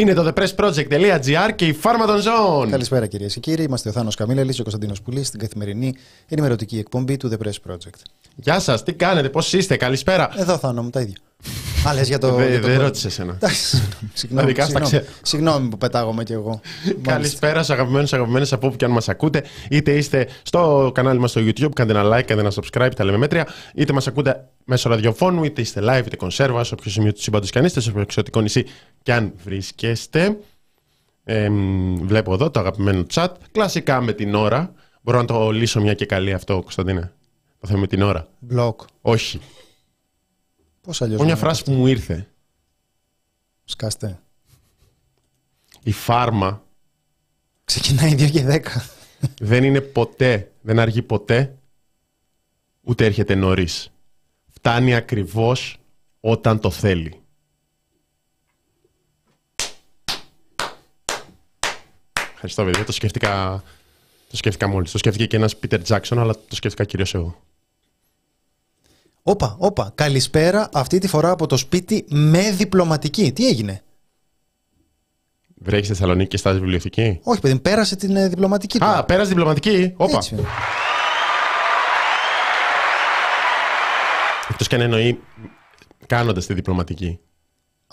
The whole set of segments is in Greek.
Είναι το thepressproject.gr και η φάρμα των ζώων. Καλησπέρα κυρίες και κύριοι. Είμαστε ο Θάνος Καμίλαλη και ο Κωνσταντίνος Πουλής στην καθημερινή ενημερωτική εκπομπή του The Press Project. Γεια σας, τι κάνετε, πώς είστε, καλησπέρα. Εδώ Θάνο μου, τα ίδια. Α, για το. Δεν το... δε ρώτησε εσένα. συγγνώμη, Ειδικά στα συγγνώμη, ξέ- συγγνώμη που πετάγομαι κι εγώ. Καλησπέρα στους αγαπημένους αγαπημένες από όπου και αν μας ακούτε. Είτε είστε στο κανάλι μας στο YouTube, κάντε ένα like, κάντε ένα subscribe, τα λέμε μέτρια. Είτε μας ακούτε μέσω ραδιοφώνου, είτε είστε live, είτε κονσέρβα, σε όποιο σημείο του σύμπαντο κι αν είστε, σε όποιο εξωτικό νησί κι αν βρίσκεστε. Ε, μ, βλέπω εδώ το αγαπημένο chat. Κλασικά με την ώρα. Μπορώ να το λύσω μια και καλή αυτό, Κωνσταντίνε. Το θέμα με την ώρα. Μπλοκ. Όχι. Πώς αλλιώς. Μια φράση που μου ήρθε. Σκάστε. Η φάρμα Ξεκινάει 2 και 10. δεν είναι ποτέ, δεν αργεί ποτέ, ούτε έρχεται νωρίς. Φτάνει ακριβώς όταν το θέλει. Ευχαριστώ, παιδιά. Το σκέφτηκα, το σκέφτηκα μόλις. Το σκέφτηκε και ένας Πίτερ Τζάξον, αλλά το σκέφτηκα κυρίως εγώ. Όπα, όπα. Καλησπέρα αυτή τη φορά από το σπίτι με διπλωματική. Τι έγινε; Βρέχεις στη Θεσσαλονίκη και στάζει βιβλιοθήκη; Όχι, παιδί, μου, πέρασε την ε, διπλωματική του. Α, πέρασε διπλωματική; Όπα. Έτσι. Εκτός και αν εννοεί κάνοντας τη διπλωματική.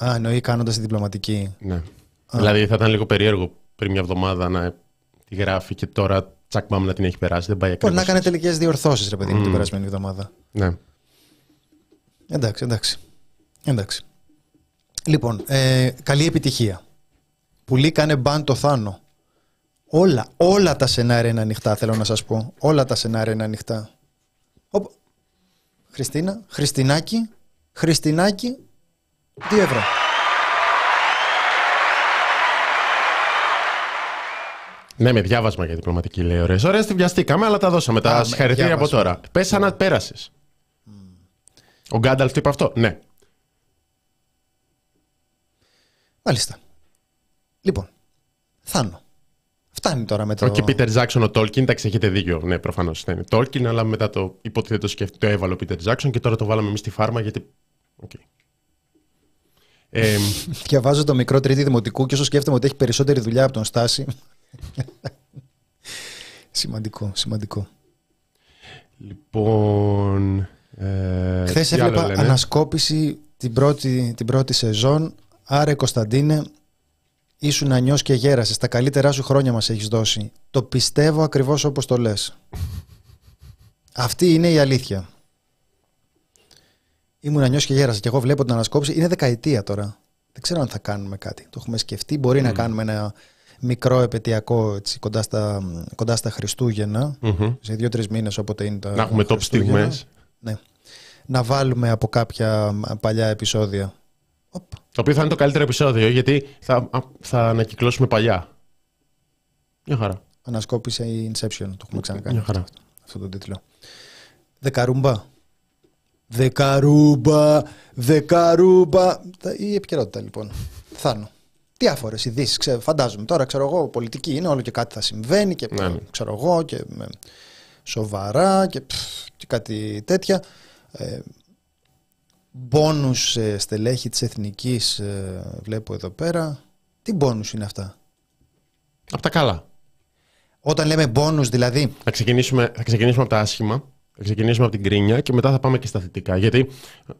Α, εννοεί κάνοντας τη διπλωματική. Ναι. Δηλαδή θα ήταν λίγο περίεργο πριν μια εβδομάδα να τη γράφει και τώρα τσακ μπαμ να την έχει περάσει. Δεν πάει Μπορεί να ακριβώς κάνει έτσι. τελικές διορθώσεις, ρε παιδί μου, την περασμένη εβδομάδα. Ναι. Εντάξει, εντάξει. εντάξει. Λοιπόν, ε, καλή επιτυχία. Πουλή κάνε μπαν το Θάνο. Όλα, όλα τα σενάρια είναι ανοιχτά, θέλω να σας πω. Όλα τα σενάρια είναι ανοιχτά. Οπ. Χριστίνα, Χριστινάκη, Χριστινάκη, 2 ευρώ. ναι, με διάβασμα για διπλωματική λέει. Ωραίες. Ωραία, τη βιαστήκαμε, αλλά τα δώσαμε. Τα Α, με συγχαρητήρια από διάβασμα. τώρα. Πες σαν να πέρασες. Ο Γκάνταλφ το είπε αυτό; Ναι. Μάλιστα. Λοιπόν, Θάνο. Φτάνει τώρα με το... Όχι Πίτερ Τζάκσον ο Τόλκιν, εντάξει, έχετε δίκιο. Ναι, προφανώς είναι Τόλκιν, αλλά μετά το υποτίθεται το σκέφτηκε, το έβαλε ο Πίτερ Τζάκσον και τώρα το βάλαμε εμείς στη φάρμα γιατί. Οκ. Ε, Διαβάζω το μικρό τρίτη δημοτικού και όσο σκέφτομαι ότι έχει περισσότερη δουλειά από τον Στάση. σημαντικό, σημαντικό. λοιπόν. Ε, Χθες τι άλλο έβλεπα λένε; ανασκόπηση την πρώτη, την πρώτη σεζόν. Άρε Κωνσταντίνε, ήσουν ανιός και γέρασες. Τα καλύτερά σου χρόνια μας έχεις δώσει. Το πιστεύω ακριβώς όπως το λες. Αυτή είναι η αλήθεια. Ήμουν ανιός και γέρασα και εγώ βλέπω την ανασκόπηση. Είναι δεκαετία τώρα. Δεν ξέρω αν θα κάνουμε κάτι. Το έχουμε σκεφτεί. Μπορεί να κάνουμε ένα μικρό επαιτειακό έτσι, κοντά, στα, κοντά στα Χριστούγεννα. Μμμ. Σε δύο-τρεις μήνες όποτε είναι τα Να έχουμε top Χριστούγεννα. Στιγμές. Ναι. Να βάλουμε από κάποια μ, παλιά επεισόδια. Οπ. Το οποίο θα είναι το καλύτερο επεισόδιο γιατί θα, α, θα ανακυκλώσουμε παλιά. Μια χαρά. Ανασκόπηση Inception. Το έχουμε ξανακάνει Μια χαρά. αυτό τον τίτλο. Δεκαρούμπα. Δεκαρούμπα. Δεκαρούμπα. Τα- Η επικαιρότητα λοιπόν. Θάνο. Διάφορες ειδήσεις. Ξέρω, φαντάζομαι τώρα, ξέρω εγώ, πολιτική είναι, όλο και κάτι θα συμβαίνει και Ναι, ναι. ξέρω εγώ και με σοβαρά και, πφ, και κάτι τέτοια. Ε, μπόνους ε, στελέχη της εθνικής ε, βλέπω εδώ πέρα. Τι μπόνους είναι αυτά; Από τα καλά. Όταν λέμε μπόνους δηλαδή, Θα ξεκινήσουμε, θα ξεκινήσουμε από τα άσχημα. Θα ξεκινήσουμε από την κρίνια και μετά θα πάμε και στα θετικά. Γιατί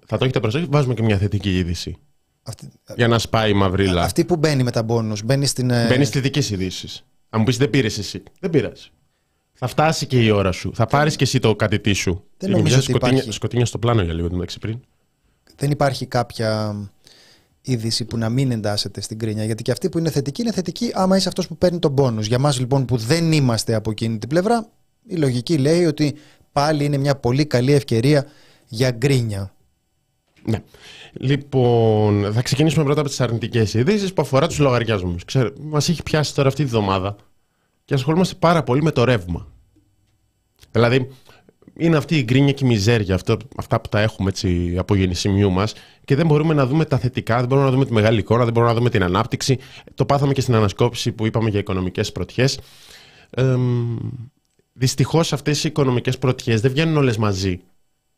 θα το έχετε προσέξει, βάζουμε και μια θετική είδηση. αυτή, Για να σπάει η μαυρίλα. αυτή που μπαίνει με τα μπόνους, μπαίνει στην... ε, Μπαίνει στις θετικές ειδήσεις. Αν μου πεις δεν πήρες εσύ. Δεν πειράζει. Θα φτάσει και η ώρα σου. Θα πάρεις και εσύ το κατητή σου. Δεν Είχε νομίζω μια ότι σκοτεινιά, υπάρχει. σκοτεινιά στο πλάνο για λίγο εντάξει πριν. δεν υπάρχει κάποια είδηση που να μην εντάσσεται στην κρίνια. Γιατί και αυτή που είναι θετική είναι θετική άμα είσαι αυτός που παίρνει τον πόνους. Για μας λοιπόν που δεν είμαστε από εκείνη την πλευρά, η λογική λέει ότι πάλι είναι μια πολύ καλή ευκαιρία για γκρίνια. Ναι. Λοιπόν, θα ξεκινήσουμε πρώτα από τις αρνητικές ειδήσεις που αφορά τους λογαριασμούς. Μας έχει πιάσει τώρα αυτή τη βδομάδα και ασχολούμαστε πάρα πολύ με το ρεύμα. Δηλαδή, είναι αυτή η γκρίνια και η μιζέρια, αυτό, αυτά που τα έχουμε έτσι, από γεννησιμιού μας και δεν μπορούμε να δούμε τα θετικά, δεν μπορούμε να δούμε τη μεγάλη εικόνα, δεν μπορούμε να δούμε την ανάπτυξη. Το πάθαμε και στην ανασκόπηση που είπαμε για οικονομικές πρωτιές. Ε, Δυστυχώς αυτές οι οικονομικές πρωτιές δεν βγαίνουν όλες μαζί.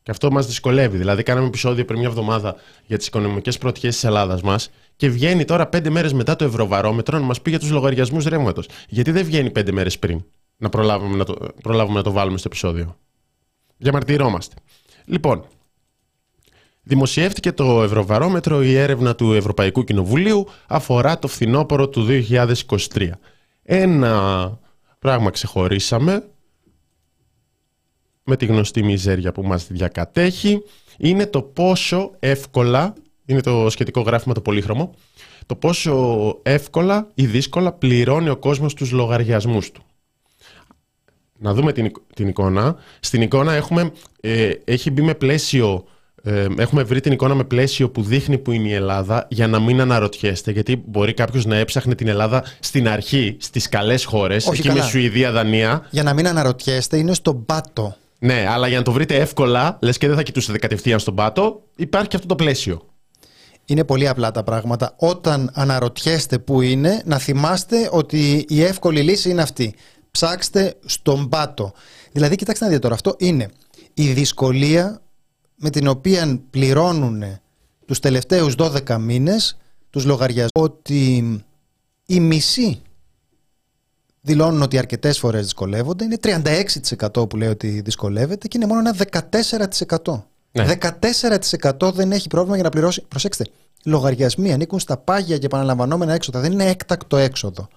Και Και αυτό μας δυσκολεύει. Δηλαδή, κάναμε επεισόδιο πριν μια εβδομάδα για τις οικονομικές προοπτικές της Ελλάδας μας και βγαίνει τώρα πέντε μέρες μετά το Ευρωβαρόμετρο να μας πει για τους λογαριασμούς ρεύματος. Γιατί δεν βγαίνει πέντε μέρες πριν να προλάβουμε να, το, προλάβουμε να το βάλουμε στο επεισόδιο; Διαμαρτυρόμαστε. Λοιπόν, δημοσιεύτηκε το Ευρωβαρόμετρο, η έρευνα του Ευρωπαϊκού Κοινοβουλίου αφορά το φθινόπωρο του 2023. Ένα πράγμα ξεχωρίσαμε με τη γνωστή μιζέρια που μας διακατέχει είναι το πόσο εύκολα, είναι το σχετικό γράφημα το πολύχρωμο, το πόσο εύκολα ή δύσκολα πληρώνει ο κόσμος τους λογαριασμούς του. Να δούμε την, την εικόνα. Στην εικόνα έχουμε, ε, έχει μπει με πλαίσιο ε, έχουμε βρει την εικόνα με πλαίσιο που δείχνει που είναι η Ελλάδα για να μην αναρωτιέστε. Γιατί μπορεί κάποιος να έψαχνε την Ελλάδα στην αρχή, στις καλές χώρες, εκεί με Σουηδία, Δανία. Για να μην αναρωτιέστε, είναι στον πάτο. Ναι, αλλά για να το βρείτε εύκολα, λες και δεν θα κοιτούσετε κατευθείαν στον πάτο, υπάρχει και αυτό το πλαίσιο. Είναι πολύ απλά τα πράγματα. Όταν αναρωτιέστε που είναι, να θυμάστε ότι η εύκολη λύση είναι αυτή. Ψάξτε στον πάτο. Δηλαδή, κοιτάξτε να δείτε τώρα, αυτό είναι η δυσκολία με την οποία πληρώνουν τους τελευταίους 12 μήνες τους λογαριασμούς ότι η μισή δηλώνουν ότι αρκετές φορές δυσκολεύονται είναι 36% που λέει ότι δυσκολεύεται και είναι μόνο ένα 14% ναι. 14% δεν έχει πρόβλημα για να πληρώσει προσέξτε, λογαριασμοί ανήκουν στα πάγια και επαναλαμβανόμενα έξοδα δεν είναι έκτακτο έξοδο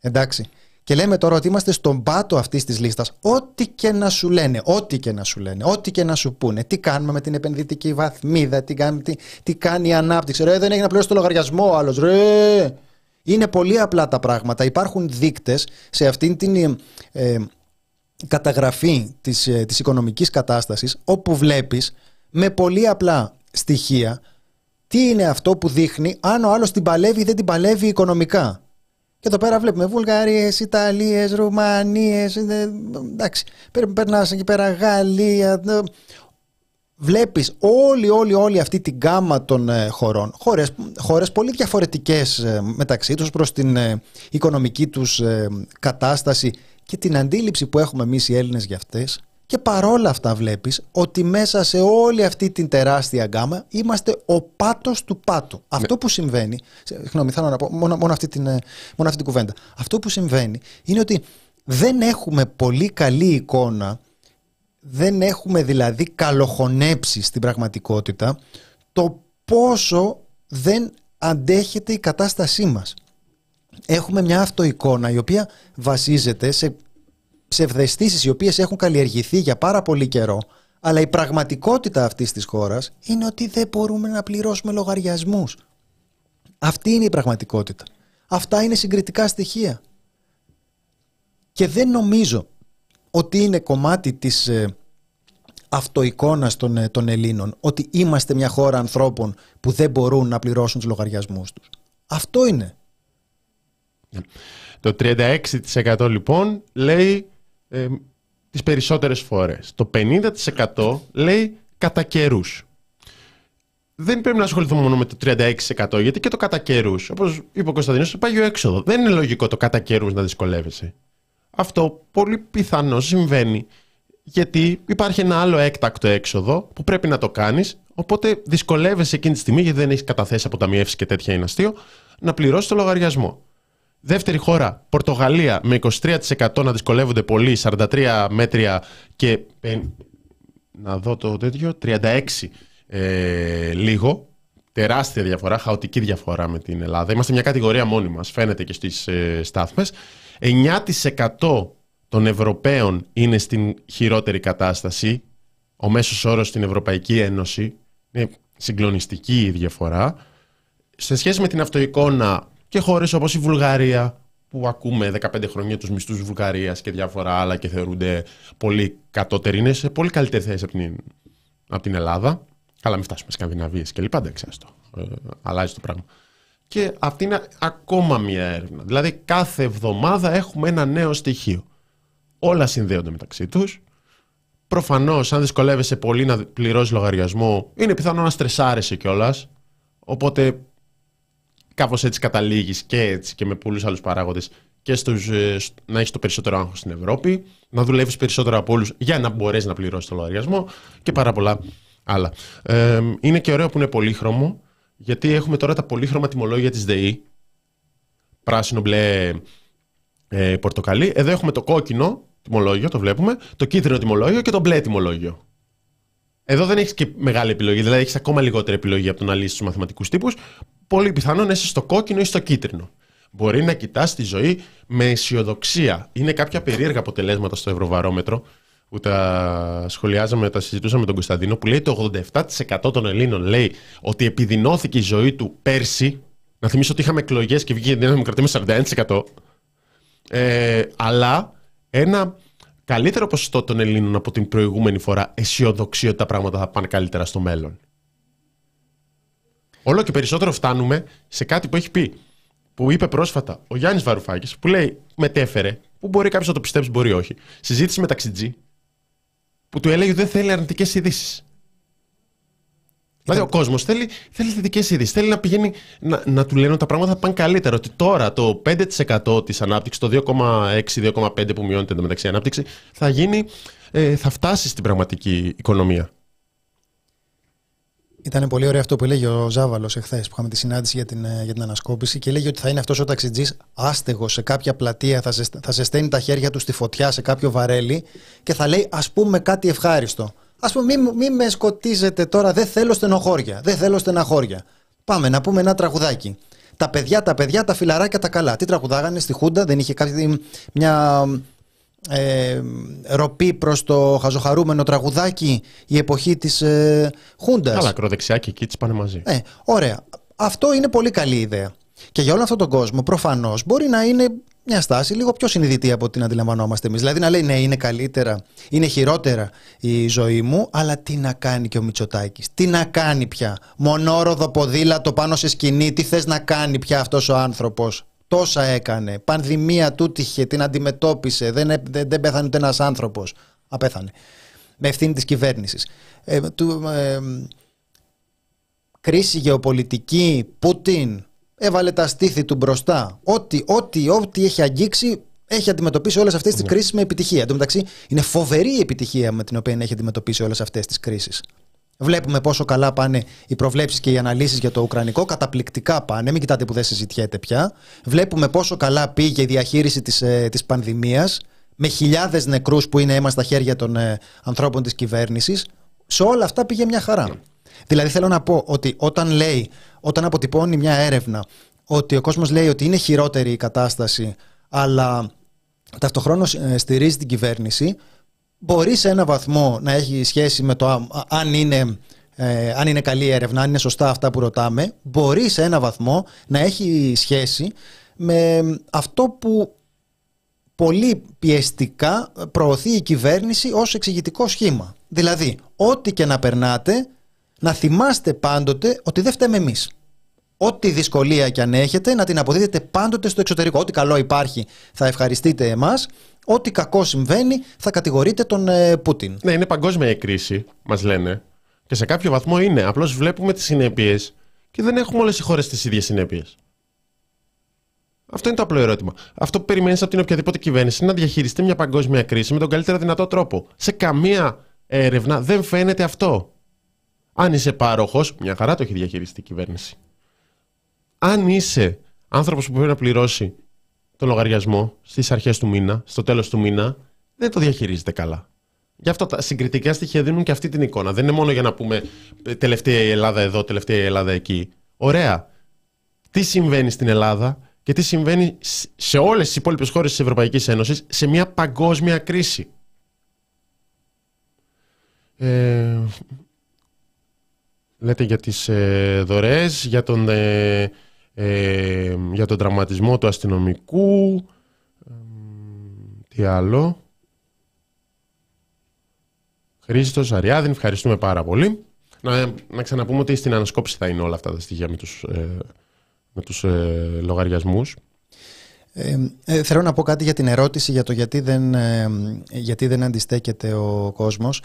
εντάξει και λέμε τώρα ότι είμαστε στον πάτο αυτής της λίστας. Ό,τι και να σου λένε, ό,τι και να σου λένε, ό,τι και να σου πούνε. Τι κάνουμε με την επενδυτική βαθμίδα, τι, κάνει, τι, τι κάνει η ανάπτυξη. Ρε, δεν έχει να πληρώσει το λογαριασμό ο άλλος. Ρε. Είναι πολύ απλά τα πράγματα. Υπάρχουν δείκτες σε αυτήν την ε, καταγραφή της, ε, της οικονομικής κατάστασης όπου βλέπεις με πολύ απλά στοιχεία τι είναι αυτό που δείχνει αν ο άλλος την παλεύει ή δεν την παλεύει οικονομικά. Και εδώ πέρα βλέπουμε Βουλγαρίες, Ιταλίες, Ρουμανίες. Εντάξει, περνάς εκεί πέρα Γαλλία. Βλέπεις όλη, όλη, όλη αυτή την γάμα των ε, χωρών. Χώρες, χώρες πολύ διαφορετικές ε, μεταξύ τους προς την ε, οικονομική τους κατάσταση και την αντίληψη που έχουμε εμείς οι Έλληνες για αυτές και παρόλα αυτά βλέπεις ότι μέσα σε όλη αυτή την τεράστια γκάμα είμαστε ο πάτος του πάτου. Ναι. Αυτό που συμβαίνει, συγγνώμη θέλω να πω μόνο, μόνο, αυτή την, μόνο αυτή την κουβέντα. Αυτό που συμβαίνει είναι ότι δεν έχουμε πολύ καλή εικόνα, δεν έχουμε δηλαδή καλοχωνέψει στην πραγματικότητα το πόσο δεν αντέχεται η κατάστασή μας. Έχουμε μια αυτοεικόνα η οποία βασίζεται σε ψευδεστήσεις οι οποίες έχουν καλλιεργηθεί για πάρα πολύ καιρό, αλλά η πραγματικότητα αυτής της χώρας είναι ότι δεν μπορούμε να πληρώσουμε λογαριασμούς. Αυτή είναι η πραγματικότητα. Αυτά είναι συγκριτικά στοιχεία. Και δεν νομίζω ότι είναι κομμάτι της ε, αυτοεικόνας των, ε, των Ελλήνων ότι είμαστε μια χώρα ανθρώπων που δεν μπορούν να πληρώσουν τους λογαριασμούς τους. Αυτό είναι. Το 36% λοιπόν λέει ε, τις περισσότερες φορές. Το 50% λέει κατά καιρούς. Δεν πρέπει να ασχοληθούμε μόνο με το 36% γιατί και το κατά καιρούς, όπως είπε ο Κωνσταντίνο, το πάγιο έξοδος. Δεν είναι λογικό το κατά καιρούς να δυσκολεύεσαι. Αυτό πολύ πιθανό συμβαίνει γιατί υπάρχει ένα άλλο έκτακτο έξοδο που πρέπει να το κάνεις. Οπότε δυσκολεύεσαι εκείνη τη στιγμή, γιατί δεν έχεις καταθέσει αποταμιεύσεις και τέτοια είναι αστείο, να πληρώσεις το λογαριασμό. Δεύτερη χώρα, Πορτογαλία, με 23% να δυσκολεύονται πολύ, 43 μέτρια και. να δω το τέτοιο, 36 ε, λίγο. Τεράστια διαφορά, χαοτική διαφορά με την Ελλάδα. Είμαστε μια κατηγορία μόνοι μας, φαίνεται και στις ε, στάθμες. 9% των Ευρωπαίων είναι στην χειρότερη κατάσταση. Ο μέσος όρος στην Ευρωπαϊκή Ένωση είναι συγκλονιστική η διαφορά. Σε σχέση με την αυτοεικόνα και χώρες όπως η Βουλγαρία, που ακούμε 15 χρόνια τους μισθούς Βουλγαρίας και διάφορα άλλα και θεωρούνται πολύ κατώτεροι, είναι σε πολύ καλύτερη θέση από την, από την Ελλάδα. Καλά, μην φτάσουμε Σκανδιναβίες και λοιπά, δεν ξέρω. Ε, αλλάζει το πράγμα. Και αυτή είναι ακόμα μια έρευνα. Δηλαδή, κάθε εβδομάδα έχουμε ένα νέο στοιχείο. Όλα συνδέονται μεταξύ τους. Προφανώς, αν δυσκολεύεσαι πολύ να πληρώσεις λογαριασμό, είναι πιθανό να στρεσάρεσαι κιόλας. Οπότε Κάπως έτσι καταλήγεις και έτσι και με πολλούς άλλους παράγοντες και στους, ε, να έχεις το περισσότερο άγχος στην Ευρώπη, να δουλεύεις περισσότερο από όλους για να μπορέσεις να πληρώσεις το λογαριασμό και πάρα πολλά άλλα. Ε, είναι και ωραίο που είναι πολύχρωμο, γιατί έχουμε τώρα τα πολύχρωμα τιμολόγια της ΔΕΗ. Πράσινο, μπλε, ε, πορτοκαλί. Εδώ έχουμε το κόκκινο τιμολόγιο, το βλέπουμε, το κίτρινο τιμολόγιο και το μπλε τιμολόγιο. Εδώ δεν έχεις και μεγάλη επιλογή, δηλαδή έχεις ακόμα λιγότερη επιλογή από το να λύσεις τους μαθηματικούς τύπους. Πολύ πιθανόν είσαι στο κόκκινο ή στο κίτρινο. Μπορεί να κοιτάς τη ζωή με αισιοδοξία. Είναι κάποια περίεργα αποτελέσματα στο Ευρωβαρόμετρο που τα σχολιάζαμε, τα συζητούσαμε με τον Κωνσταντίνο, που λέει το 87% των Ελλήνων λέει ότι επιδεινώθηκε η ζωή του πέρσι. Να θυμίσω ότι είχαμε εκλογές και βγήκε η Δημοκρατία με 41%. Ε, αλλά ένα καλύτερο ποσοστό των Ελλήνων από την προηγούμενη φορά αισιοδοξεί ότι τα πράγματα θα πάνε καλύτερα στο μέλλον. Όλο και περισσότερο φτάνουμε σε κάτι που έχει πει, που είπε πρόσφατα ο Γιάννης Βαρουφάκης, που λέει, μετέφερε, που μπορεί κάποιος να το πιστέψει, μπορεί όχι. Συζήτηση με ταξιτζή, που του έλεγε ότι δεν θέλει αρνητικές ειδήσεις. Δηλαδή ο κόσμος θέλει, θέλει θετικές ειδήσεις. Θέλει να πηγαίνει να, να του λένε ότι τα πράγματα θα πάνε καλύτερα. Ότι τώρα το 5% της ανάπτυξης, το 2,6-2,5% που μειώνεται μεταξύ ανάπτυξη, θα, γίνει, ε, θα φτάσει στην πραγματική οικονομία. Ήταν πολύ ωραίο αυτό που έλεγε ο Ζάβαλος εχθές που είχαμε τη συνάντηση για την, ε, για την ανασκόπηση και έλεγε ότι θα είναι αυτός ο ταξιτζής άστεγος σε κάποια πλατεία, θα, σε, θα ζεσταίνει τα χέρια του στη φωτιά σε κάποιο βαρέλι και θα λέει ας πούμε κάτι ευχάριστο. Α πούμε, μην μη με σκοτίζετε τώρα, δεν θέλω στενοχώρια. Δεν θέλω στεναχώρια. Πάμε να πούμε ένα τραγουδάκι. Τα παιδιά, τα παιδιά, τα φιλαράκια τα καλά. Τι τραγουδάγανε στη Χούντα, δεν είχε κάτι, μια ε, ροπή προς το χαζοχαρούμενο τραγουδάκι η εποχή της ε, Χούντας. Καλά, ακροδεξιά και εκεί τις πάνε μαζί. Ε, ωραία. Αυτό είναι πολύ καλή ιδέα. Και για όλο αυτόν τον κόσμο προφανώς μπορεί να είναι μια στάση λίγο πιο συνειδητή από την αντιλαμβανόμαστε εμείς. Δηλαδή να λέει ναι, είναι καλύτερα, είναι χειρότερα η ζωή μου, αλλά τι να κάνει και ο Μητσοτάκης; Τι να κάνει πια; Μονόροδο ποδήλατο πάνω σε σκηνή, τι θες να κάνει πια αυτός ο άνθρωπος; Τόσα έκανε. Πανδημία του είχε, την αντιμετώπισε. Δεν, δεν, δεν πέθανε ούτε ένας άνθρωπος. Απέθανε. Με ευθύνη της κυβέρνησης. Ε, ε, κρίση γεωπολιτική, Πούτιν, έβαλε τα στήθη του μπροστά. Ό,τι, ό,τι, ό,τι έχει αγγίξει έχει αντιμετωπίσει όλες αυτές τις ναι. κρίσεις με επιτυχία. Εν τω μεταξύ, είναι φοβερή η επιτυχία με την οποία έχει αντιμετωπίσει όλες αυτές τις κρίσεις. Βλέπουμε πόσο καλά πάνε οι προβλέψεις και οι αναλύσεις για το Ουκρανικό. Καταπληκτικά πάνε. Μην κοιτάτε που δεν συζητιέται πια. Βλέπουμε πόσο καλά πήγε η διαχείριση της ε, της πανδημίας με χιλιάδες νεκρούς που είναι αίμα στα χέρια των ε, ανθρώπων της κυβέρνησης. Σε όλα αυτά πήγε μια χαρά. Ναι. Δηλαδή θέλω να πω ότι όταν λέει, όταν αποτυπώνει μια έρευνα ότι ο κόσμος λέει ότι είναι χειρότερη η κατάσταση αλλά ταυτοχρόνως ε, στηρίζει την κυβέρνηση μπορεί σε ένα βαθμό να έχει σχέση με το αν είναι, ε, αν είναι καλή έρευνα, αν είναι σωστά αυτά που ρωτάμε μπορεί σε ένα βαθμό να έχει σχέση με αυτό που πολύ πιεστικά προωθεί η κυβέρνηση ως εξηγητικό σχήμα. Δηλαδή, ό,τι και να περνάτε, να θυμάστε πάντοτε ότι δεν φταίμε εμείς. Ό,τι δυσκολία και αν έχετε, να την αποδίδετε πάντοτε στο εξωτερικό. Ό,τι καλό υπάρχει, θα ευχαριστείτε εμάς. Ό,τι κακό συμβαίνει, θα κατηγορείτε τον ε, Πούτιν. Ναι, είναι παγκόσμια η κρίση, μας λένε. Και σε κάποιο βαθμό είναι. Απλώς βλέπουμε τις συνέπειες και δεν έχουμε όλες οι χώρες τις ίδιες συνέπειες. Αυτό είναι το απλό ερώτημα. Αυτό που περιμένεις από την οποιαδήποτε κυβέρνηση είναι να διαχειριστεί μια παγκόσμια κρίση με τον καλύτερο δυνατό τρόπο. Σε καμία έρευνα δεν φαίνεται αυτό. Αν είσαι πάροχος, μια χαρά το έχει διαχειριστεί η κυβέρνηση. Αν είσαι άνθρωπος που πρέπει να πληρώσει το λογαριασμό στις αρχές του μήνα, στο τέλος του μήνα, δεν το διαχειρίζεται καλά. Γι' αυτό τα συγκριτικά στοιχεία δίνουν και αυτή την εικόνα. Δεν είναι μόνο για να πούμε τελευταία η Ελλάδα εδώ, τελευταία η Ελλάδα εκεί. Ωραία. Τι συμβαίνει στην Ελλάδα και τι συμβαίνει σε όλες τις υπόλοιπες χώρες της Ευρωπαϊκής Ένωσης σε μια παγκόσμια κρίση. Ε, Λέτε για τις ε, δωρεές, για τον, ε, ε, για τον τραυματισμό του αστυνομικού. τι άλλο. Χρήστος Αριάδη, ευχαριστούμε πάρα πολύ. Να, να ξαναπούμε ότι στην ανασκόπηση θα είναι όλα αυτά τα στοιχεία με τους, ε, με τους ε, λογαριασμούς. Ε, θέλω να πω κάτι για την ερώτηση για το γιατί δεν, γιατί δεν αντιστέκεται ο κόσμος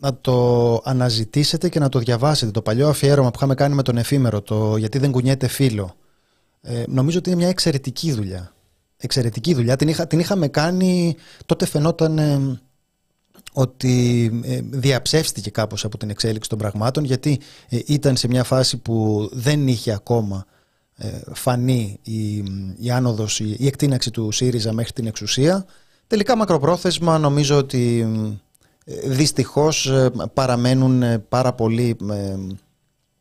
να το αναζητήσετε και να το διαβάσετε. Το παλιό αφιέρωμα που είχαμε κάνει με τον εφήμερο, το γιατί δεν κουνιέται φίλο. Ε, νομίζω ότι είναι μια εξαιρετική δουλειά. Εξαιρετική δουλειά. Την, είχα, την είχαμε κάνει, τότε φαινόταν ε, ότι ε, διαψεύστηκε κάπως από την εξέλιξη των πραγμάτων γιατί ε, ήταν σε μια φάση που δεν είχε ακόμα φανεί η, η άνοδος, η, η εκτείναξη του ΣΥΡΙΖΑ μέχρι την εξουσία. Τελικά μακροπρόθεσμα νομίζω ότι δυστυχώς παραμένουν πάρα πολύ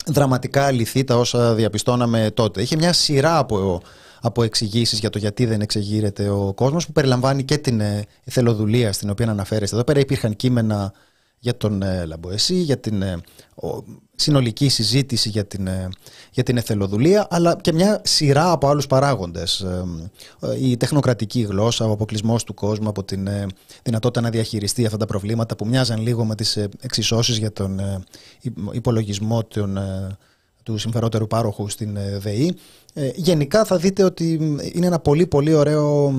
δραματικά αληθή τα όσα διαπιστώναμε τότε. Είχε μια σειρά από, από εξηγήσεις για το γιατί δεν εξεγείρεται ο κόσμος που περιλαμβάνει και την ε, εθελοδουλία στην οποία αναφέρεστε. Εδώ πέρα υπήρχαν κείμενα για τον ε, Λαμποεσί, για την ε, συνολική συζήτηση για την, για την εθελοδουλία, αλλά και μια σειρά από άλλους παράγοντες. Η τεχνοκρατική γλώσσα, ο αποκλεισμός του κόσμου από την δυνατότητα να διαχειριστεί αυτά τα προβλήματα που μοιάζαν λίγο με τις εξισώσεις για τον υπολογισμό του συμφερότερου πάροχου στην ΔΕΗ. Γενικά θα δείτε ότι είναι ένα πολύ πολύ ωραίο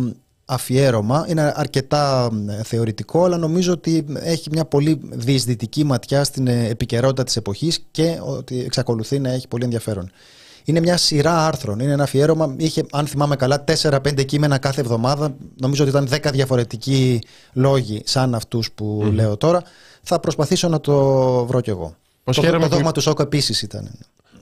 αφιέρωμα. Είναι αρκετά θεωρητικό, αλλά νομίζω ότι έχει μια πολύ διεισδυτική ματιά στην ε, επικαιρότητα της εποχής και ότι εξακολουθεί να έχει πολύ ενδιαφέρον. Είναι μια σειρά άρθρων. Είναι ένα αφιέρωμα. Είχε, αν θυμάμαι καλά, 4-5 κείμενα κάθε εβδομάδα. Νομίζω ότι ήταν 10 διαφορετικοί λόγοι, σαν αυτούς που λέω τώρα. Θα προσπαθήσω να το βρω κι εγώ. το, το δόγμα του Σόκο επίσης ήταν.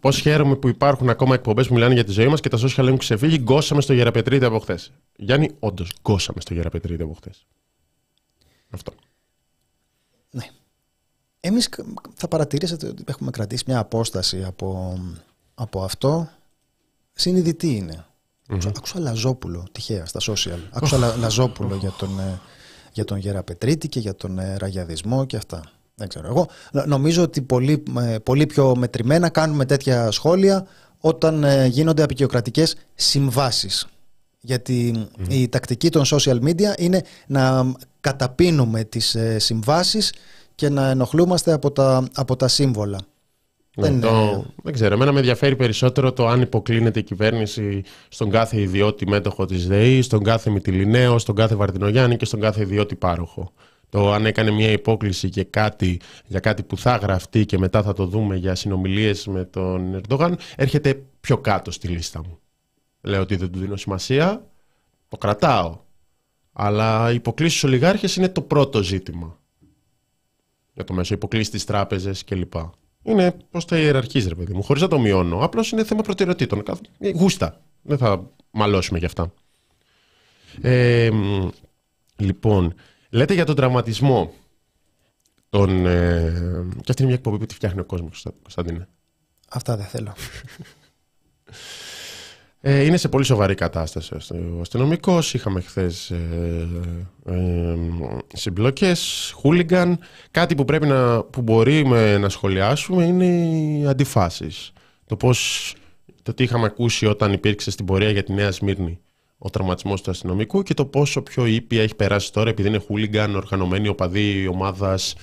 Πώς χαίρομαι που υπάρχουν ακόμα εκπομπές που μιλάνε για τη ζωή μας και τα social έχουν ξεφύγει. Γκώσαμε στο Γεραπετρίτη από χθες. Γιάννη, όντως, γκώσαμε στο Γεραπετρίτη από χθες. Αυτό. Ναι. Εμείς θα παρατηρήσετε ότι έχουμε κρατήσει μια απόσταση από, από αυτό. Συνειδητή είναι. Mm-hmm. Άκουσα Λαζόπουλο τυχαία στα social. Άκουσα Λαζόπουλο για τον, ε, για τον Γεραπετρίτη και για τον ε, ραγιαδισμό και αυτά. Δεν ξέρω. Εγώ νομίζω ότι πολύ, ε, πολύ πιο μετρημένα κάνουμε τέτοια σχόλια όταν ε, γίνονται απεικιοκρατικές συμβάσεις. Γιατί η τακτική των social media είναι να καταπίνουμε τις ε, συμβάσεις και να ενοχλούμαστε από τα, από τα σύμβολα. Ναι, δεν, το, δεν ξέρω. Εμένα με ενδιαφέρει περισσότερο το αν υποκλίνεται η κυβέρνηση στον κάθε ιδιώτη μέτοχο της ΔΕΗ, στον κάθε Μητυλινέο, στον κάθε Βαρτινογιάννη και στον κάθε ιδιώτη πάροχο το αν έκανε μια υπόκληση και κάτι, για κάτι που θα γραφτεί και μετά θα το δούμε για συνομιλίες με τον Ερντογάν, έρχεται πιο κάτω στη λίστα μου. Λέω ότι δεν του δίνω σημασία, το κρατάω. Αλλά οι υποκλήσεις στους ολιγάρχες είναι το πρώτο ζήτημα. Για το μέσο, υποκλήσεις στις τράπεζες κλπ. Είναι πώς τα ιεραρχείς, ρε παιδί μου, χωρίς να το μειώνω. Απλώς είναι θέμα προτεραιοτήτων. Γούστα. Δεν θα μαλώσουμε γι' αυτά. Ε, λοιπόν, Λέτε για τον τραυματισμό. Τον, ε... Και αυτή είναι μια εκπομπή που τη φτιάχνει ο κόσμος, Κωνσταντίνε. Αυτά δεν θέλω. Ε, είναι σε πολύ σοβαρή κατάσταση ο αστυνομικός. Είχαμε χθες ε, ε, συμπλοκές, χούλιγκαν. Κάτι που, πρέπει να, που μπορούμε να σχολιάσουμε είναι οι αντιφάσεις. Το πώς το τι είχαμε ακούσει όταν υπήρξε στην πορεία για τη Νέα Σμύρνη ο τραυματισμός του αστυνομικού και το πόσο πιο ήπια έχει περάσει τώρα επειδή είναι χούλιγκαν, οργανωμένη οπαδή ομάδας,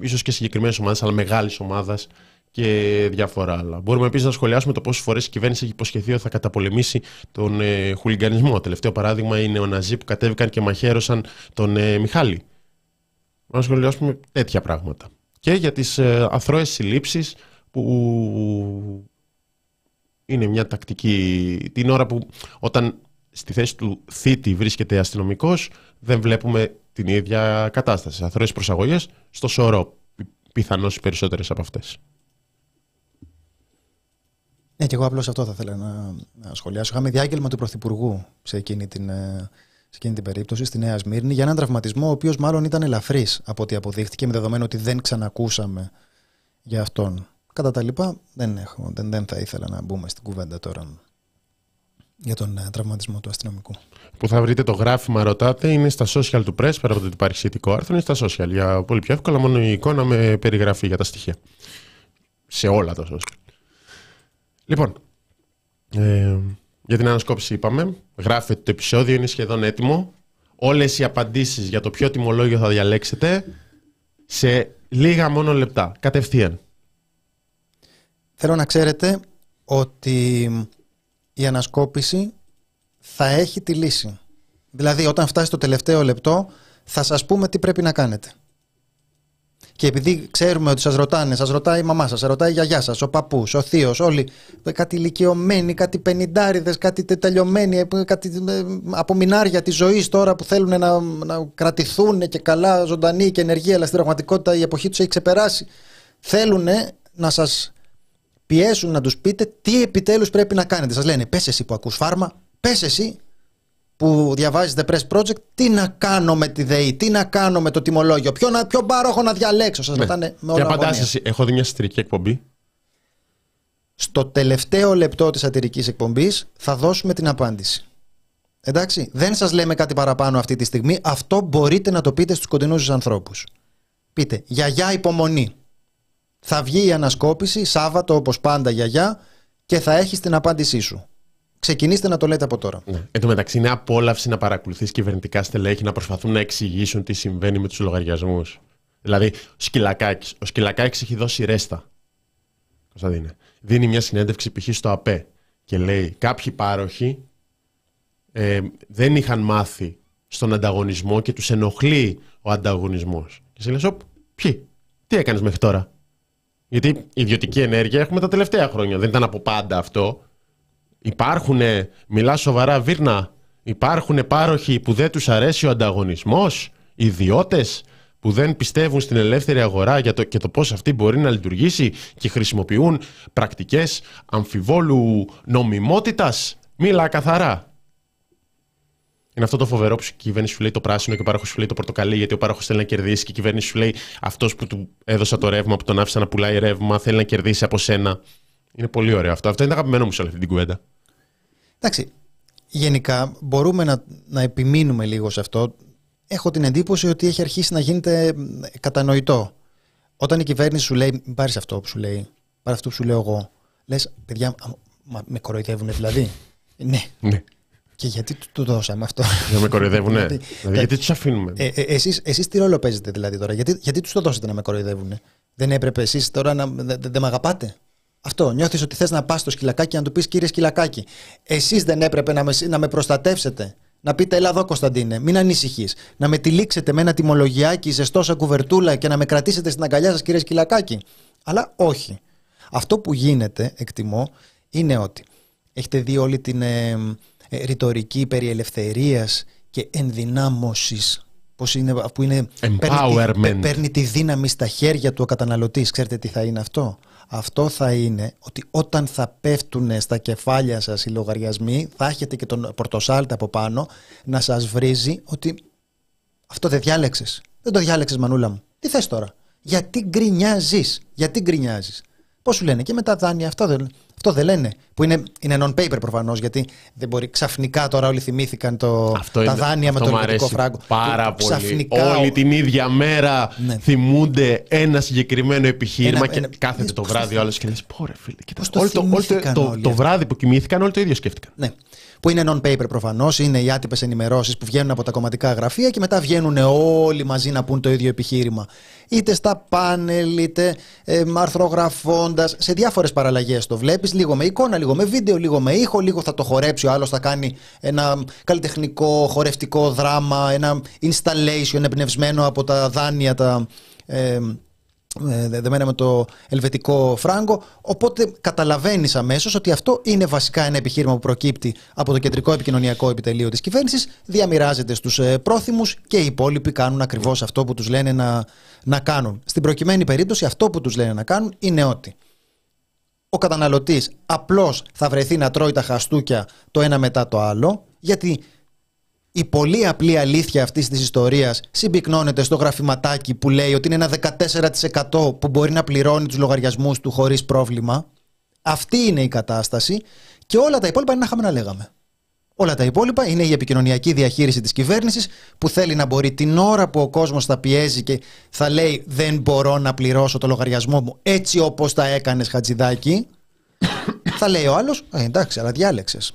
ίσως και συγκεκριμένες ομάδες, αλλά μεγάλης ομάδας και διάφορα άλλα. Μπορούμε επίσης να σχολιάσουμε το πόσες φορές η κυβέρνηση έχει υποσχεθεί ότι θα καταπολεμήσει τον ε, χουλιγκανισμό. Τελευταίο παράδειγμα είναι ο Ναζί που κατέβηκαν και μαχαίρωσαν τον ε, Μιχάλη. Να σχολιάσουμε τέτοια πράγματα. Και για τις ε, αθρώες συλλήψεις που είναι μια τακτική την ώρα που όταν στη θέση του θήτη βρίσκεται αστυνομικός, δεν βλέπουμε την ίδια κατάσταση. Αθρώες προσαγωγές στο σωρό, πιθανώς οι περισσότερες από αυτές. Ναι, και εγώ απλώς αυτό θα ήθελα να, να σχολιάσω. Είχαμε διάγγελμα του Πρωθυπουργού σε εκείνη την, ε, σε εκείνη την περίπτωση, στη Νέα Σμύρνη, για έναν τραυματισμό ο οποίος μάλλον ήταν ελαφρύς από ό,τι αποδείχτηκε, με δεδομένο ότι δεν ξανακούσαμε για αυτόν. Κατά τα λοιπά, δεν, έχω, δεν, δεν θα ήθελα να μπούμε στην κουβέντα τώρα για τον ε, τραυματισμό του αστυνομικού. Που θα βρείτε το γράφημα, ρωτάτε, είναι στα social του press, πέρα από το ότι υπάρχει σχετικό άρθρο, είναι στα social. Για πολύ πιο εύκολα, μόνο η εικόνα με περιγραφή για τα στοιχεία. Σε όλα τα social. Λοιπόν, ε, για την ανασκόπηση είπαμε. Γράφετε το επεισόδιο, είναι σχεδόν έτοιμο. Όλες οι απαντήσεις για το ποιο τιμολόγιο θα διαλέξετε σε λίγα μόνο λεπτά. Κατευθείαν. Θέλω να ξέρετε ότι η ανασκόπηση θα έχει τη λύση. Δηλαδή όταν φτάσει το τελευταίο λεπτό θα σας πούμε τι πρέπει να κάνετε. και επειδή ξέρουμε ότι σας ρωτάνε, σας ρωτάει η μαμά σας, σας ρωτάει η γιαγιά σας, ο παππούς, ο θείος, όλοι κάτι ηλικιωμένοι, κάτι πενιντάριδες, κάτι τελειωμένοι, κάτι ε, απομεινάρια της ζωής τώρα που θέλουν να, να κρατηθούν και καλά ζωντανοί και ενεργοί, αλλά στην πραγματικότητα η εποχή τους έχει ξεπεράσει. Θέλουν να σας πιέσουν να τους πείτε τι επιτέλους πρέπει να κάνετε. Σας λένε, πες εσύ που ακούς φάρμα, πες εσύ που διαβάζετε Press Project, τι να κάνω με τη ΔΕΗ, τι να κάνω με το τιμολόγιο, ποιο, να, ποιο πάροχο να διαλέξω. Σας ναι. ρωτάνε με όλα Και εσύ, έχω δει μια σατυρική εκπομπή. Στο τελευταίο λεπτό της σατυρικής εκπομπής θα δώσουμε την απάντηση. Εντάξει, δεν σας λέμε κάτι παραπάνω αυτή τη στιγμή. Αυτό μπορείτε να το πείτε στους κοντινούς σας ανθρώπους. Πείτε, γιαγιά υπομονή. Θα βγει η ανασκόπηση, Σάββατο όπως πάντα γιαγιά, και θα έχεις την απάντησή σου. Ξεκινήστε να το λέτε από τώρα. Ναι. Εν τω μεταξύ, είναι απόλαυση να παρακολουθείς κυβερνητικά στελέχη να προσπαθούν να εξηγήσουν τι συμβαίνει με τους λογαριασμούς. Δηλαδή, ο Σκυλακάκης. Ο Σκυλακάκης έχει δώσει ρέστα. Κωνσταντίνε. Δίνει μια συνέντευξη π.χ. στο ΑΠΕ και λέει: Κάποιοι πάροχοι ε, δεν είχαν μάθει στον ανταγωνισμό και τους ενοχλεί ο ανταγωνισμός. Και σε λες: Ποιοι, τι έκανες μέχρι τώρα; Γιατί ιδιωτική ενέργεια έχουμε τα τελευταία χρόνια. Δεν ήταν από πάντα αυτό. Υπάρχουν, μιλά σοβαρά Βίρνα, υπάρχουν πάροχοι που δεν τους αρέσει ο ανταγωνισμός, ιδιώτες που δεν πιστεύουν στην ελεύθερη αγορά για το, και το πώς αυτή μπορεί να λειτουργήσει και χρησιμοποιούν πρακτικές αμφιβόλου νομιμότητας. Μίλα καθαρά. Είναι αυτό το φοβερό που η κυβέρνηση σου λέει το πράσινο και ο πάροχος σου λέει το πορτοκαλί, γιατί ο πάροχος θέλει να κερδίσει και η κυβέρνηση σου λέει αυτός που του έδωσα το ρεύμα, που τον άφησα να πουλάει ρεύμα, θέλει να κερδίσει από σένα. Είναι πολύ ωραίο αυτό. Αυτό είναι αγαπημένο μου σε όλη αυτή την κουβέντα. Εντάξει. Γενικά μπορούμε να, να επιμείνουμε λίγο σε αυτό. Έχω την εντύπωση ότι έχει αρχίσει να γίνεται κατανοητό. Όταν η κυβέρνηση σου λέει, μην πάρεις αυτό που σου λέει, πάρει αυτό που σου λέω εγώ. Λες, παιδιά, μα, με κοροϊδεύουν δηλαδή. ναι. ναι. Και γιατί του το δώσαμε αυτό; Για με κοροϊδεύουν, δηλαδή, δηλαδή, γιατί τους αφήνουμε; Ε, ε, εσείς, εσείς τι ρόλο παίζετε δηλαδή τώρα, γιατί, γιατί τους το δώσετε να με κοροϊδεύουν. Δεν έπρεπε εσείς τώρα να. Δεν δε, με αγαπάτε; Αυτό. Νιώθεις ότι θες να πας στο σκυλακάκι και να του πεις κύριε σκυλακάκι, εσείς δεν έπρεπε να με, να με προστατεύσετε; Να πείτε, Ελά εδώ Κωνσταντίνε, μην ανησυχείς. Να με τυλίξετε με ένα τιμολογιάκι ζεστό σαν κουβερτούλα και να με κρατήσετε στην αγκαλιά σας, κύριε σκυλακάκι. Αλλά όχι. Αυτό που γίνεται, εκτιμώ, είναι ότι έχετε δει όλη την ε, ε, ρητορική περί ελευθερίας και ενδυνάμωσης πώς είναι, που είναι, παίρνει, παίρνει, τη δύναμη στα χέρια του ο καταναλωτής. Ξέρετε τι θα είναι αυτό; Αυτό θα είναι ότι όταν θα πέφτουν στα κεφάλια σας οι λογαριασμοί θα έχετε και τον πορτοσάλτα από πάνω να σας βρίζει ότι αυτό δεν διάλεξες. Δεν το διάλεξες μανούλα μου. Τι θες τώρα; Γιατί γκρινιάζεις; Γιατί γκρινιάζεις; Πώς σου λένε; Και με τα δάνεια, αυτό δεν, αυτό δεν λένε. Που είναι, είναι non-paper προφανώς, γιατί δεν μπορεί ξαφνικά τώρα όλοι θυμήθηκαν το, αυτό τα δάνεια με το ελβετικό φράγκο. Πάρα πολύ. Ξαφνικά, όλοι την ίδια μέρα ναι. θυμούνται ένα συγκεκριμένο επιχείρημα ένα, και ένα, κάθεται το βράδυ ο άλλο και λες: Πόρε φίλε, κοίτα, το, το, το, το, βράδυ που κοιμήθηκαν όλοι το ίδιο σκέφτηκαν. Ναι που είναι non-paper προφανώς, είναι οι άτυπες ενημερώσεις που βγαίνουν από τα κομματικά γραφεία και μετά βγαίνουν όλοι μαζί να πούν το ίδιο επιχείρημα. Είτε στα πάνελ, είτε ε, αρθρογραφώντας, σε διάφορες παραλλαγές το βλέπεις, λίγο με εικόνα, λίγο με βίντεο, λίγο με ήχο, λίγο θα το χορέψει, ο άλλος θα κάνει ένα καλλιτεχνικό, χορευτικό δράμα, ένα installation εμπνευσμένο από τα δάνεια, τα. Ε, ε, δεμένα με το ελβετικό φράγκο. Οπότε καταλαβαίνεις αμέσως ότι αυτό είναι βασικά ένα επιχείρημα που προκύπτει από το κεντρικό επικοινωνιακό επιτελείο της κυβέρνησης, διαμοιράζεται στους ε, πρόθυμους και οι υπόλοιποι κάνουν ακριβώς αυτό που τους λένε να, να κάνουν. Στην προκειμένη περίπτωση, αυτό που τους λένε να κάνουν είναι ότι ο καταναλωτής απλώς θα βρεθεί να τρώει τα χαστούκια το ένα μετά το άλλο, γιατί η πολύ απλή αλήθεια αυτής της ιστορίας συμπυκνώνεται στο γραφηματάκι που λέει ότι είναι ένα 14% που μπορεί να πληρώνει τους λογαριασμούς του χωρίς πρόβλημα. Αυτή είναι η κατάσταση και όλα τα υπόλοιπα είναι να είχαμε να λέγαμε. Όλα τα υπόλοιπα είναι η επικοινωνιακή διαχείριση της κυβέρνησης που θέλει να μπορεί την ώρα που ο κόσμος θα πιέζει και θα λέει δεν μπορώ να πληρώσω το λογαριασμό μου έτσι όπως τα έκανες Χατζηδάκη θα λέει ο άλλος ε, εντάξει αλλά διάλεξες.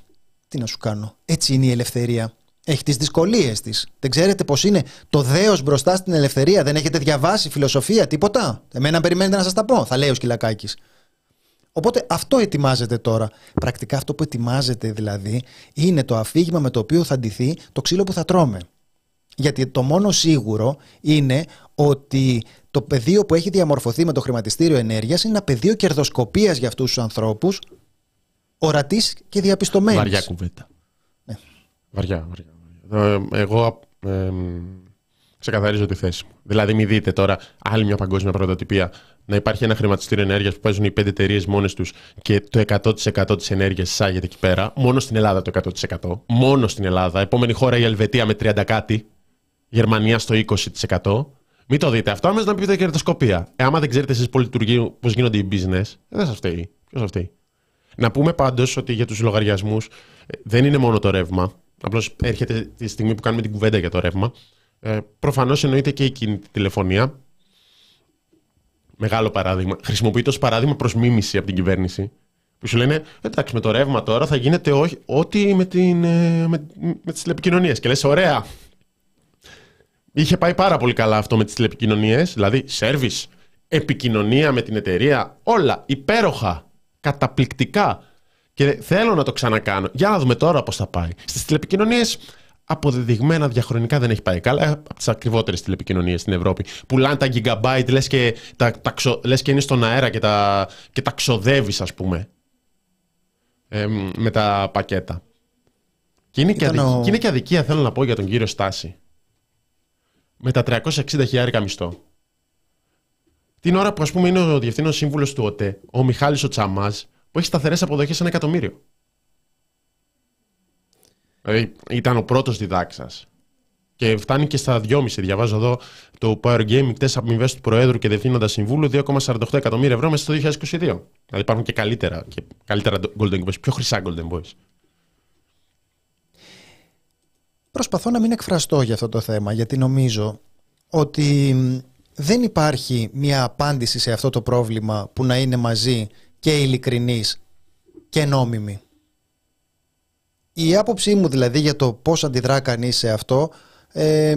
Τι να σου κάνω. Έτσι είναι η ελευθερία. Έχει τις δυσκολίες της. Δεν ξέρετε πώ είναι το δέος μπροστά στην ελευθερία. Δεν έχετε διαβάσει φιλοσοφία, τίποτα. Εμένα περιμένετε να σας τα πω, θα λέει ο Σκυλακάκης. Οπότε αυτό ετοιμάζεται τώρα. Πρακτικά αυτό που ετοιμάζεται δηλαδή είναι το αφήγημα με το οποίο θα ντυθεί το ξύλο που θα τρώμε. Γιατί το μόνο σίγουρο είναι ότι το πεδίο που έχει διαμορφωθεί με το χρηματιστήριο ενέργειας είναι ένα πεδίο κερδοσκοπίας για αυτούς τους ανθρώπους, ορατής και διαπιστωμένης. Βαριά κουβέντα. Ναι. Βαριά, βαριά. Ε, εγώ ε, ξεκαθαρίζω τη θέση μου. Δηλαδή, μην δείτε τώρα άλλη μια παγκόσμια πρωτοτυπία να υπάρχει ένα χρηματιστήριο ενέργειας που παίζουν οι πέντε εταιρείες μόνες τους και το 100% της ενέργειας εισάγεται εκεί πέρα. Μόνο στην Ελλάδα το 100%. Μόνο στην Ελλάδα. Επόμενη χώρα η Ελβετία με 30 κάτι. Γερμανία στο 20%. Μην το δείτε αυτό, άμεσα να πείτε κερδοσκοπία. Ε, άμα δεν ξέρετε εσείς πώς γίνονται οι business, ε, δεν σας φταίει. Ποιο σας φταίει. Να πούμε πάντως ότι για τους λογαριασμούς ε, δεν είναι μόνο το ρεύμα. Απλώς έρχεται τη στιγμή που κάνουμε την κουβέντα για το ρεύμα. Ε, Προφανώς εννοείται και η κινητή τηλεφωνία. Μεγάλο παράδειγμα. Χρησιμοποιείται ως παράδειγμα προς μίμηση από την κυβέρνηση. Που σου λένε, εντάξει, με το ρεύμα τώρα θα γίνεται ό,τι με, την, ε, με, με τις τηλεπικοινωνίες. Και λες, ωραία, Είχε πάει πάρα πολύ καλά αυτό με τις τηλεπικοινωνίες, δηλαδή service, επικοινωνία με την εταιρεία, όλα υπέροχα, καταπληκτικά. Και θέλω να το ξανακάνω. Για να δούμε τώρα πώς θα πάει. Στις τηλεπικοινωνίες αποδεδειγμένα διαχρονικά δεν έχει πάει καλά. Από τις ακριβότερες τηλεπικοινωνίες στην Ευρώπη. Πουλάνε τα gigabyte, λες και, τα, τα λες και είναι στον αέρα και τα, και τα ξοδεύεις, ας πούμε. Ε, με τα πακέτα. Και είναι, και αδικία, και είναι και αδικία, θέλω να πω, για τον κύριο Στάση με τα 360 χιλιάρικα μισθό. Την ώρα που ας πούμε είναι ο διευθύνων σύμβουλος του ΟΤΕ, ο Μιχάλης ο Τσαμά, που έχει σταθερές αποδοχές ένα εκατομμύριο. Δηλαδή ήταν ο πρώτος διδάξας. Και φτάνει και στα 2,5. Διαβάζω εδώ το Power Gaming, 4 αμοιβές του Προέδρου και Διευθύνοντα Συμβούλου, 2,48 εκατομμύρια ευρώ μέσα στο 2022. Δηλαδή υπάρχουν και καλύτερα, και καλύτερα Golden Boys, πιο χρυσά Golden Boys. Προσπαθώ να μην εκφραστώ για αυτό το θέμα, γιατί νομίζω ότι δεν υπάρχει μια απάντηση σε αυτό το πρόβλημα που να είναι μαζί και ειλικρινής και νόμιμη. Η άποψή μου δηλαδή για το πώς αντιδρά κανείς σε αυτό ε,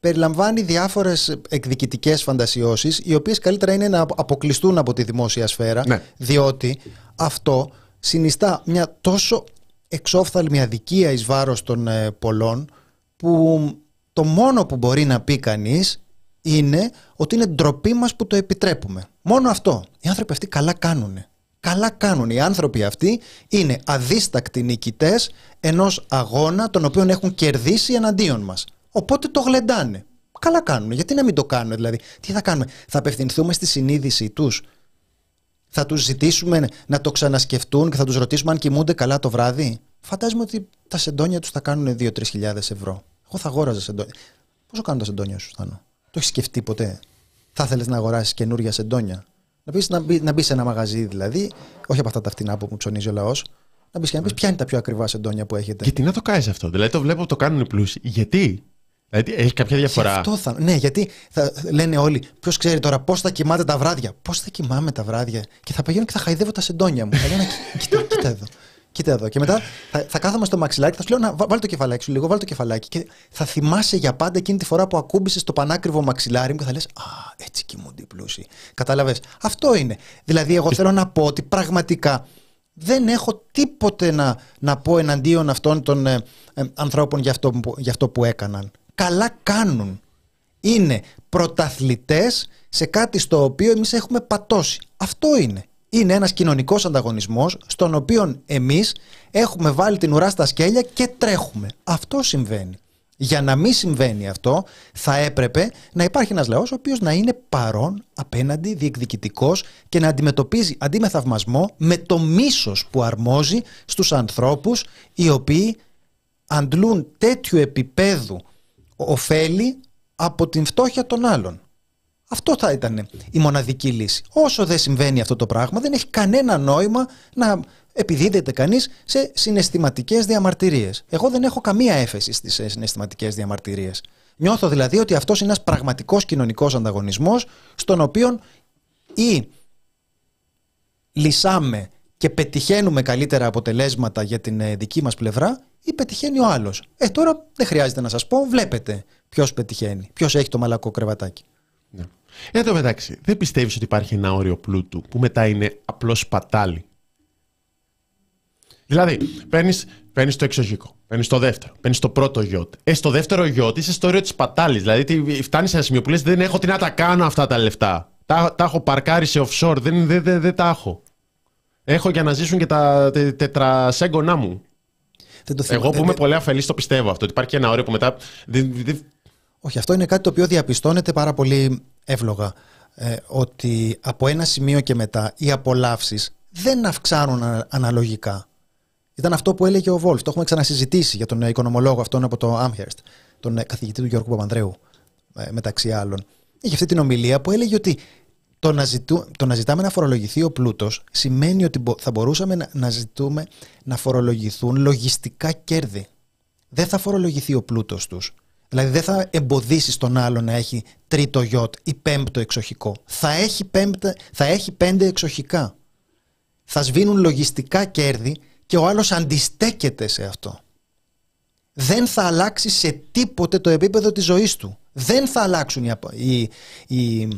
περιλαμβάνει διάφορες εκδικητικές φαντασιώσεις οι οποίες καλύτερα είναι να αποκλειστούν από τη δημόσια σφαίρα ναι. διότι αυτό συνιστά μια τόσο εξόφθαλμη αδικία εις βάρος των ε, πολλών που το μόνο που μπορεί να πει κανείς είναι ότι είναι ντροπή μας που το επιτρέπουμε. Μόνο αυτό. Οι άνθρωποι αυτοί καλά κάνουν. Καλά κάνουν. Οι άνθρωποι αυτοί είναι αδίστακτοι νικητές ενός αγώνα τον οποίο έχουν κερδίσει εναντίον μας. Οπότε το γλεντάνε. Καλά κάνουν. Γιατί να μην το κάνουν δηλαδή. Τι θα κάνουμε. Θα απευθυνθούμε στη συνείδησή τους; Θα τους ζητήσουμε να το ξανασκεφτούν και θα τους ρωτήσουμε αν κοιμούνται καλά το βράδυ; Φαντάζομαι ότι τα σεντόνια τους θα κάνουν 2-3 χιλιάδες ευρώ. Εγώ θα αγόραζα σεντόνια. Πόσο κάνουν τα σεντόνια σου, Θάνο; Το έχεις σκεφτεί ποτέ; Θα ήθελε να αγοράσεις καινούργια σεντόνια; Να, πεις, να, μπει, να μπει σε ένα μαγαζί δηλαδή, όχι από αυτά τα φτηνά που μου ψωνίζει ο λαός, να μπει και να πεις ποια είναι τα πιο ακριβά σεντόνια που έχετε. Γιατί να το κάνεις αυτό; Δηλαδή το βλέπω το κάνουν οι πλούσιοι. Γιατί; Δηλαδή έχει κάποια διαφορά. αυτό θα, ναι, γιατί θα λένε όλοι, ποιος ξέρει τώρα πώς θα κοιμάται τα βράδια. Πώς θα κοιμάμαι τα βράδια; Και θα πηγαίνω και θα χαϊδεύω τα σεντόνια μου. θα λένε, κοίτα, κοίτα εδώ. Κοίτα εδώ. Και μετά θα, θα κάθομαι στο μαξιλάκι, θα σου λέω να βάλει το κεφαλάκι σου λίγο, βάλει το κεφαλάκι. Και θα θυμάσαι για πάντα εκείνη τη φορά που ακούμπησες το πανάκριβο μαξιλάρι μου και θα λες Α, έτσι κοιμούνται οι πλούσιοι. Κατάλαβες. Αυτό είναι. Δηλαδή, εγώ θέλω να πω ότι πραγματικά δεν έχω τίποτε να, να πω εναντίον αυτών των ε, ε, ανθρώπων για αυτό, για αυτό που έκαναν. Καλά κάνουν. Είναι πρωταθλητές σε κάτι στο οποίο εμείς έχουμε πατώσει. Αυτό είναι είναι ένας κοινωνικός ανταγωνισμός στον οποίο εμείς έχουμε βάλει την ουρά στα σκέλια και τρέχουμε. Αυτό συμβαίνει. Για να μην συμβαίνει αυτό, θα έπρεπε να υπάρχει ένας λαός ο οποίος να είναι παρόν, απέναντι, διεκδικητικός και να αντιμετωπίζει αντί με θαυμασμό με το μίσος που αρμόζει στους ανθρώπους οι οποίοι αντλούν τέτοιου επίπεδου ωφέλη από την φτώχεια των άλλων. Αυτό θα ήταν η μοναδική λύση. Όσο δεν συμβαίνει αυτό το πράγμα, δεν έχει κανένα νόημα να επιδίδεται κανείς σε συναισθηματικές διαμαρτυρίες. Εγώ δεν έχω καμία έφεση στις συναισθηματικές διαμαρτυρίες. Νιώθω δηλαδή ότι αυτός είναι ένας πραγματικός κοινωνικός ανταγωνισμός στον οποίο ή λυσάμε και πετυχαίνουμε καλύτερα αποτελέσματα για την ε, δική μας πλευρά ή πετυχαίνει ο άλλος. Ε, τώρα δεν χρειάζεται να σας πω, βλέπετε ποιος πετυχαίνει, ποιος έχει το μαλακό κρεβατάκι. Ναι. Εν τω μεταξύ, δεν πιστεύεις ότι υπάρχει ένα όριο πλούτου που μετά είναι απλό σπατάλι. Δηλαδή, παίρνεις το εξωγικό, παίρνεις το δεύτερο, παίρνεις το πρώτο γιότ. Ε, στο δεύτερο γιότ είσαι στο όριο της πατάλη. Δηλαδή, φτάνεις σε ένα σημείο που λες: Δεν έχω τι να τα κάνω αυτά τα λεφτά. Τα, τα έχω παρκάρει σε offshore, δεν, δεν, δεν, δεν τα έχω. Έχω για να ζήσουν και τα τε, τετρασέγγονά μου. Δεν το Εγώ που είμαι πολύ αφελής το πιστεύω αυτό. Ότι υπάρχει και ένα όριο που μετά. Όχι, αυτό είναι κάτι το οποίο διαπιστώνεται πάρα πολύ εύλογα. Ε, ότι από ένα σημείο και μετά οι απολαύσεις δεν αυξάνουν αναλογικά. Ήταν αυτό που έλεγε ο Βόλφ. Το έχουμε ξανασυζητήσει για τον οικονομολόγο αυτόν από το Amherst, τον καθηγητή του Γιώργου Παπανδρέου, ε, μεταξύ άλλων. Είχε αυτή την ομιλία που έλεγε ότι το να, ζητού, το να ζητάμε να φορολογηθεί ο πλούτος σημαίνει ότι θα μπορούσαμε να, να ζητούμε να φορολογηθούν λογιστικά κέρδη. Δεν θα φορολογηθεί ο πλούτος τους. Δηλαδή δεν θα εμποδίσεις τον άλλο να έχει τρίτο γιότ ή πέμπτο εξοχικό. Θα έχει, πέμπτα, θα έχει πέντε εξοχικά. Θα σβήνουν λογιστικά κέρδη και ο άλλος αντιστέκεται σε αυτό. Δεν θα αλλάξει σε τίποτε το επίπεδο της ζωής του. Δεν θα αλλάξουν οι, οι, οι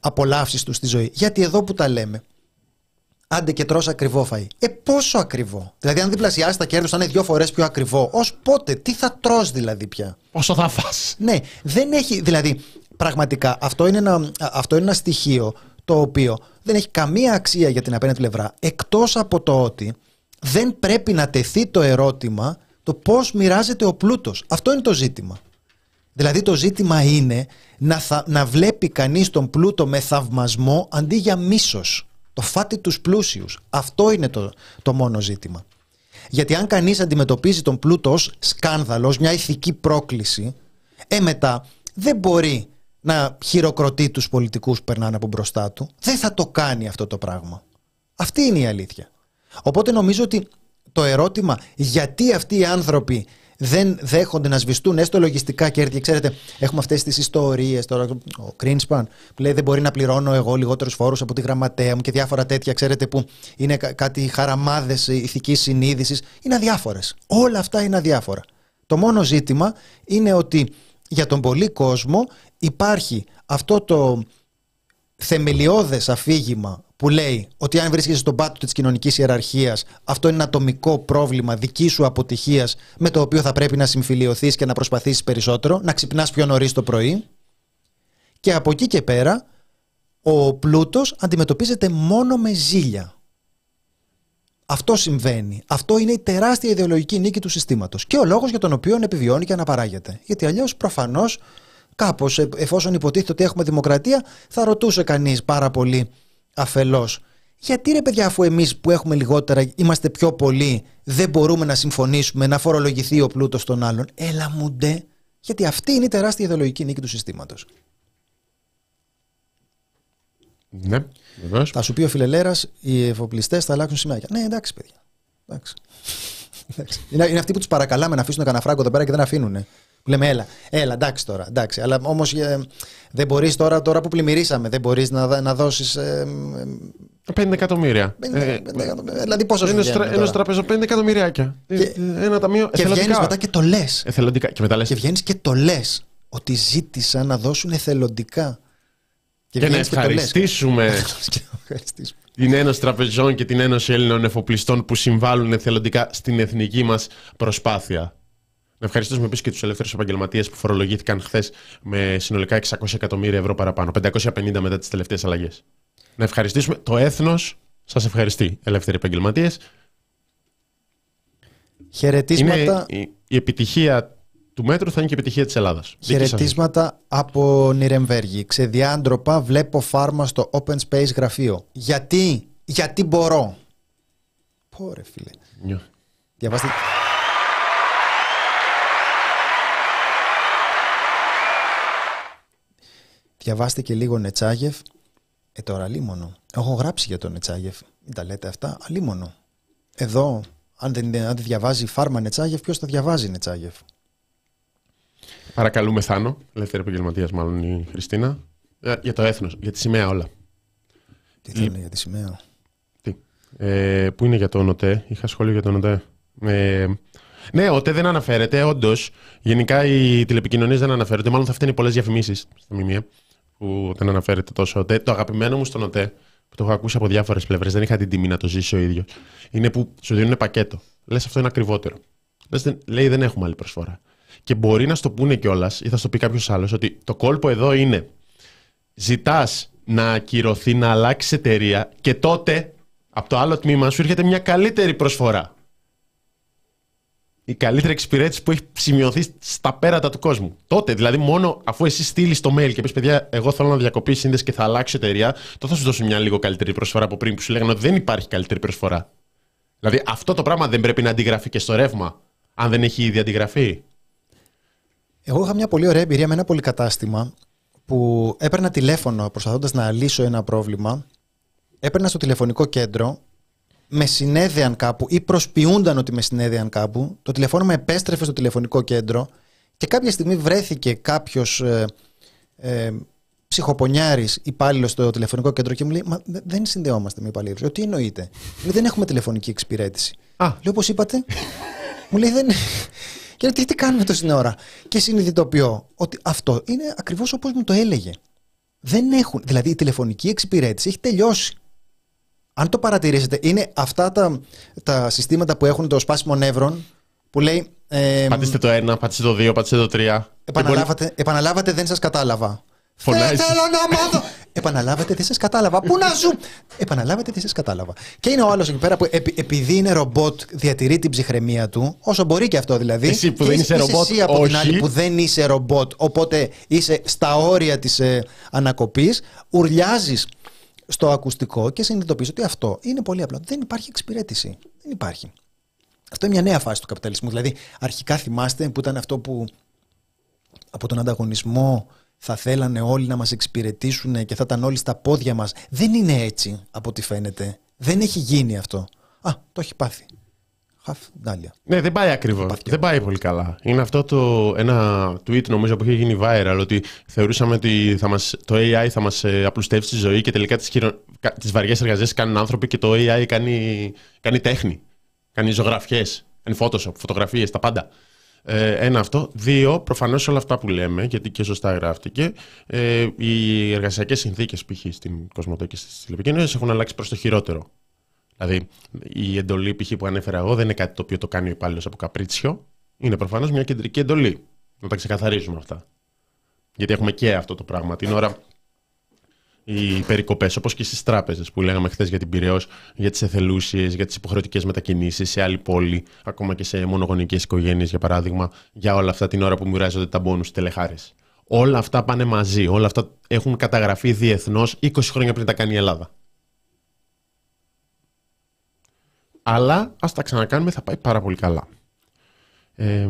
απολαύσεις τους στη ζωή. Γιατί εδώ που τα λέμε, άντε και τρως ακριβό φαΐ. Ε, πόσο ακριβό; Δηλαδή, αν διπλασιάσεις τα κέρδη, θα είναι δύο φορές πιο ακριβό. Ω πότε, τι θα τρως δηλαδή πια; Πόσο θα φας. Ναι, δεν έχει. Δηλαδή, πραγματικά αυτό είναι ένα, αυτό είναι ένα στοιχείο το οποίο δεν έχει καμία αξία για την απέναντι πλευρά εκτός από το ότι δεν πρέπει να τεθεί το ερώτημα το πώς μοιράζεται ο πλούτος. Αυτό είναι το ζήτημα. Δηλαδή το ζήτημα είναι να, να βλέπει κανείς τον πλούτο με θαυμασμό αντί για μίσος. Το φάτι τους πλούσιους. Αυτό είναι το, το μόνο ζήτημα. Γιατί αν κανείς αντιμετωπίζει τον πλούτο ως σκάνδαλο, ως μια ηθική πρόκληση, ε μετά δεν μπορεί να χειροκροτεί τους πολιτικούς που περνάνε από μπροστά του. Δεν θα το κάνει αυτό το πράγμα. Αυτή είναι η αλήθεια. Οπότε νομίζω ότι το ερώτημα γιατί αυτοί οι άνθρωποι δεν δέχονται να σβηστούν έστω λογιστικά κέρδη. Ξέρετε, έχουμε αυτές τις ιστορίες τώρα. Ο Κρίνσπαν που λέει δεν μπορεί να πληρώνω εγώ λιγότερους φόρους από τη γραμματέα μου και διάφορα τέτοια, ξέρετε, που είναι κάτι χαραμάδες ηθικής συνείδησης. Είναι αδιάφορες. Όλα αυτά είναι αδιάφορα. Το μόνο ζήτημα είναι ότι για τον πολύ κόσμο υπάρχει αυτό το θεμελιώδες αφήγημα που λέει ότι αν βρίσκεσαι στον πάτο της κοινωνικής ιεραρχίας αυτό είναι ένα ατομικό πρόβλημα δική σου αποτυχίας με το οποίο θα πρέπει να συμφιλειωθείς και να προσπαθήσεις περισσότερο, να ξυπνάς πιο νωρίς το πρωί και από εκεί και πέρα ο πλούτος αντιμετωπίζεται μόνο με ζήλια. Αυτό συμβαίνει. Αυτό είναι η τεράστια ιδεολογική νίκη του συστήματος και ο λόγος για τον οποίο επιβιώνει και αναπαράγεται. Γιατί αλλιώς προφανώς Κάπως, ε, εφόσον υποτίθεται ότι έχουμε δημοκρατία, θα ρωτούσε κανείς πάρα πολύ αφελώς. Γιατί ρε παιδιά, αφού εμείς που έχουμε λιγότερα είμαστε πιο πολλοί, δεν μπορούμε να συμφωνήσουμε να φορολογηθεί ο πλούτος των άλλων. Έλα μου ντε. Γιατί αυτή είναι η τεράστια ιδεολογική νίκη του συστήματος. Ναι, βεβαίως. Θα σου πει ο φιλελέρας, οι εφοπλιστές θα αλλάξουν σημαία. Ναι, εντάξει, παιδιά. Εντάξει. είναι, είναι αυτοί που τους παρακαλάμε να αφήσουν κανένα φράγκο εδώ πέρα και δεν αφήνουν. Λέμε, έλα, έλα, εντάξει τώρα, εντάξει. Αλλά όμως ε, δεν μπορείς τώρα, τώρα που πλημμυρίσαμε, δεν μπορείς να, να δώσεις. Ε, 50 εκατομμύρια. 50, ε, δηλαδή πόσο σου Ένα τραπέζο 5 εκατομμυριάκια. Και, ε, ένα ταμείο. Και βγαίνεις μετά και το λες. Εθελοντικά. Και, μετά λες. και βγαίνεις και το λες. Ότι ζήτησαν να δώσουν εθελοντικά. Και, και να ευχαριστήσουμε την Ένωση Τραπεζών και την Ένωση Έλληνων Εφοπλιστών που συμβάλλουν εθελοντικά στην εθνική μας προσπάθεια. Να ευχαριστήσουμε επίσης και τους ελεύθερους επαγγελματίες που φορολογήθηκαν χθες με συνολικά 600 εκατομμύρια ευρώ παραπάνω. 550 μετά τις τελευταίες αλλαγές. Να ευχαριστήσουμε το έθνος. Σας ευχαριστεί, ελεύθεροι επαγγελματίες. Χαιρετίσματα. Είναι η, επιτυχία του μέτρου θα είναι και η επιτυχία της Ελλάδας. Χαιρετίσματα από Νιρεμβέργη. Ξεδιάντροπα βλέπω φάρμα στο Open Space γραφείο. Γιατί, γιατί μπορώ; Πόρε φίλε. Διαβάστε. Διαβάστε και λίγο Νετσάγεφ. Ε, τώρα λίμωνο. Έχω γράψει για τον Νετσάγεφ. Μην τα λέτε αυτά. Αλίμονο. Εδώ, αν δεν, αν δεν διαβάζει φάρμα Νετσάγεφ, ποιος θα διαβάζει Νετσάγεφ; Παρακαλούμε Θάνο, ελεύθερη επαγγελματίας μάλλον η Χριστίνα. Ε, για το έθνος, για τη σημαία όλα. Τι θα είναι για τη σημαία; Τι; Ε, πού είναι για το ΟΝΟΤΕ, είχα σχόλιο για το ΟΝΟΤΕ. Ε, ναι, ο ΤΕ δεν αναφέρεται, όντως. Γενικά οι τηλεπικοινωνίες δεν αναφέρονται. Μάλλον θα φταίνει πολλές διαφημίσεις στα ΜΜΕ που δεν αναφέρεται τόσο ΟΤΕ. Το αγαπημένο μου στον ΟΤΕ, που το έχω ακούσει από διάφορες πλευρές, δεν είχα την τιμή να το ζήσει ο ίδιο, είναι που σου δίνουν πακέτο. Λες αυτό είναι ακριβότερο. Λες, δεν- λέει δεν έχουμε άλλη προσφορά. Και μπορεί να στο πούνε κιόλας ή θα στο πει κάποιος άλλος ότι το κόλπο εδώ είναι ζητάς να ακυρωθεί, να αλλάξει εταιρεία και τότε από το άλλο τμήμα σου έρχεται μια καλύτερη προσφορά. Η καλύτερη εξυπηρέτηση που έχει σημειωθεί στα πέρατα του κόσμου. Τότε, δηλαδή, μόνο αφού εσύ στείλεις το mail και πεις: Παιδιά, εγώ θέλω να διακοπεί η σύνδεση και θα αλλάξω εταιρεία, τότε θα σου δώσω μια λίγο καλύτερη προσφορά από πριν που σου λέγανε ότι δεν υπάρχει καλύτερη προσφορά. Δηλαδή, αυτό το πράγμα δεν πρέπει να αντιγραφεί και στο ρεύμα, αν δεν έχει ήδη αντιγραφεί. Εγώ είχα μια πολύ ωραία εμπειρία με ένα πολυκατάστημα που έπαιρνα τηλέφωνο προσπαθώντας να λύσω ένα πρόβλημα. Έπαιρνα στο τηλεφωνικό κέντρο, με συνέδεαν κάπου ή προσποιούνταν ότι με συνέδεαν κάπου. Το τηλεφώνημα επέστρεφε στο τηλεφωνικό κέντρο και κάποια στιγμή βρέθηκε κάποιος ε, ε, ψυχοπονιάρης υπάλληλος στο τηλεφωνικό κέντρο και μου λέει: Μα δε- δεν συνδεόμαστε με υπαλλήλους. Λέω: Τι εννοείται. Μου λέει: Δεν έχουμε τηλεφωνική εξυπηρέτηση. Α. Λέω: Πώ είπατε. μου λέει: Δεν. Και λέω, τι, τι κάνουμε τόση ώρα; Και συνειδητοποιώ ότι αυτό είναι ακριβώς όπως μου το έλεγε. Δεν έχουν. Δηλαδή η τηλεφωνική εξυπηρέτηση έχει τελειώσει. Αν το παρατηρήσετε, είναι αυτά τα, τα συστήματα που έχουν το σπάσιμο νεύρων που λέει. Ε, Πατήστε το 1, πατήστε το 2, πατήστε το 3. επαναλάβατε, επαναλάβατε, δεν σας κατάλαβα. Φωνάζεις. Δεν θέλω να μάθω. Επαναλάβατε, δεν σας κατάλαβα. Πού να ζω; Επαναλάβατε, δεν σας κατάλαβα. Και είναι ο άλλος εκεί πέρα που επει- επειδή είναι ρομπότ, διατηρεί την ψυχραιμία του, όσο μπορεί και αυτό δηλαδή. Εσύ που Και δεν είσαι ρομπότ, Εσύ από την όχι. άλλη που δεν είσαι ρομπότ, οπότε είσαι στα όρια της ε, ανακοπής, ουρλιάζεις στο ακουστικό και συνειδητοποιείς ότι αυτό είναι πολύ απλό. Δεν υπάρχει εξυπηρέτηση. Δεν υπάρχει. Αυτό είναι μια νέα φάση του καπιταλισμού. Δηλαδή, αρχικά θυμάστε που ήταν αυτό που από τον ανταγωνισμό θα θέλανε όλοι να μας εξυπηρετήσουν και θα ήταν όλοι στα πόδια μας. Δεν είναι έτσι από ό,τι φαίνεται. Δεν έχει γίνει αυτό. Α, το έχει πάθει. Χαφ, ντάλια. Ναι, δεν πάει ακριβώς. Δεν πάει πολύ καλά. Είναι αυτό το ένα tweet νομίζω που είχε γίνει viral ότι θεωρούσαμε ότι θα μας, το AI θα μας απλουστεύσει τη ζωή και τελικά τις χειρο... τις βαριές εργασίες κάνουν άνθρωποι και το AI κάνει, κάνει τέχνη. Κάνει ζωγραφιές, κάνει Photoshop, φωτογραφίες, τα πάντα. Ε, ένα αυτό. Δύο, προφανώς όλα αυτά που λέμε, γιατί και σωστά γράφτηκε, ε, οι εργασιακές συνθήκες π.χ. στην Κοσμοτέ και στις τηλεπικοινωνίες έχουν αλλάξει προς το χειρότερο. Δηλαδή, η εντολή π.χ. που ανέφερα εγώ δεν είναι κάτι το οποίο το κάνει ο υπάλληλος από καπρίτσιο. Είναι προφανώς μια κεντρική εντολή. Να τα ξεκαθαρίζουμε αυτά. Γιατί έχουμε και αυτό το πράγμα. Την ώρα οι περικοπές, όπως και στις τράπεζες που λέγαμε χθες για την Πυραιός, για τις εθελούσιες, για τις υποχρεωτικές μετακινήσεις σε άλλη πόλη, ακόμα και σε μονογονικές οικογένειες, για παράδειγμα, για όλα αυτά την ώρα που μοιράζονται τα μπόνους τελεχάρε. Όλα αυτά πάνε μαζί. Όλα αυτά έχουν καταγραφεί διεθνώς 20 χρόνια πριν τα κάνει η Ελλάδα. Αλλά ας τα ξανακάνουμε, θα πάει πάρα πολύ καλά. Ε,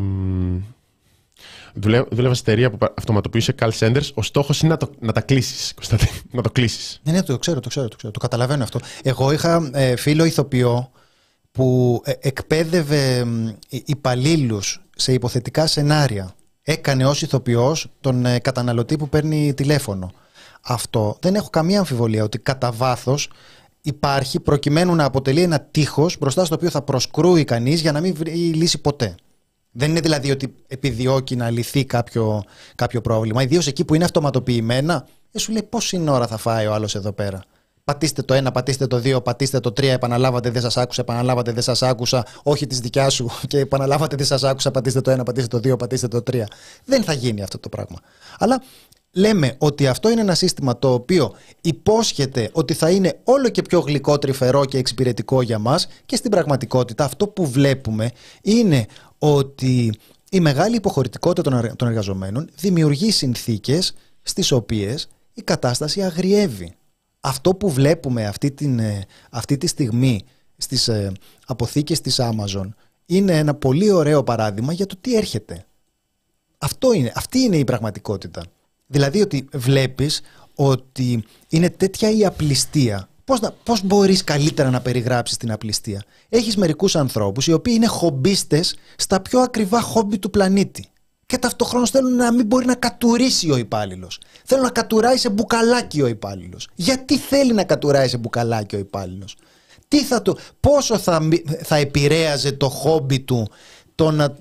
δουλεύω, δούλευα σε εταιρεία που αυτοματοποιούσε call centers. Ο στόχος είναι να, το, να τα κλείσεις, Κωνσταντίν. Να το κλείσεις. Ναι, ναι, το ξέρω, το ξέρω, το ξέρω. Το καταλαβαίνω αυτό. Εγώ είχα ε, φίλο ηθοποιό που ε, εκπαίδευε υπαλλήλους σε υποθετικά σενάρια. Έκανε ως ηθοποιός τον ε, καταναλωτή που παίρνει τηλέφωνο. Αυτό δεν έχω καμία αμφιβολία ότι κατά βάθος υπάρχει προκειμένου να αποτελεί ένα τείχος μπροστά στο οποίο θα προσκρούει κανείς για να μην βρει λύση ποτέ. Δεν είναι δηλαδή ότι επιδιώκει να λυθεί κάποιο, κάποιο πρόβλημα. Ιδίως εκεί που είναι αυτοματοποιημένα, ε, σου λέει πόση ώρα θα φάει ο άλλος εδώ πέρα. Πατήστε το ένα, πατήστε το δύο, πατήστε το τρία, επαναλάβατε, δεν σας άκουσα, επαναλάβατε, δεν σας άκουσα, όχι της δικιάς σου και επαναλάβατε, δεν σας άκουσα, πατήστε το ένα, πατήστε το δύο, πατήστε το τρία. Δεν θα γίνει αυτό το πράγμα. Αλλά λέμε ότι αυτό είναι ένα σύστημα το οποίο υπόσχεται ότι θα είναι όλο και πιο γλυκό, τρυφερό και εξυπηρετικό για μας και στην πραγματικότητα αυτό που βλέπουμε είναι ότι η μεγάλη υποχωρητικότητα των εργαζομένων δημιουργεί συνθήκες στις οποίες η κατάσταση αγριεύει. Αυτό που βλέπουμε αυτή, την, αυτή τη στιγμή στις αποθήκες της Amazon είναι ένα πολύ ωραίο παράδειγμα για το τι έρχεται. Αυτό είναι, αυτή είναι η πραγματικότητα. Δηλαδή ότι βλέπεις ότι είναι τέτοια η απληστία. Πώς, να, πώς μπορείς καλύτερα να περιγράψεις την απληστία; Έχεις μερικούς ανθρώπους οι οποίοι είναι χομπίστες στα πιο ακριβά χόμπι του πλανήτη. Και ταυτόχρονα θέλουν να μην μπορεί να κατουρίσει ο υπάλληλος. Θέλουν να κατουράει σε μπουκαλάκι ο υπάλληλος. Γιατί θέλει να κατουράει σε μπουκαλάκι ο υπάλληλος; Τι θα το, πόσο θα, θα επηρέαζε το χόμπι του το να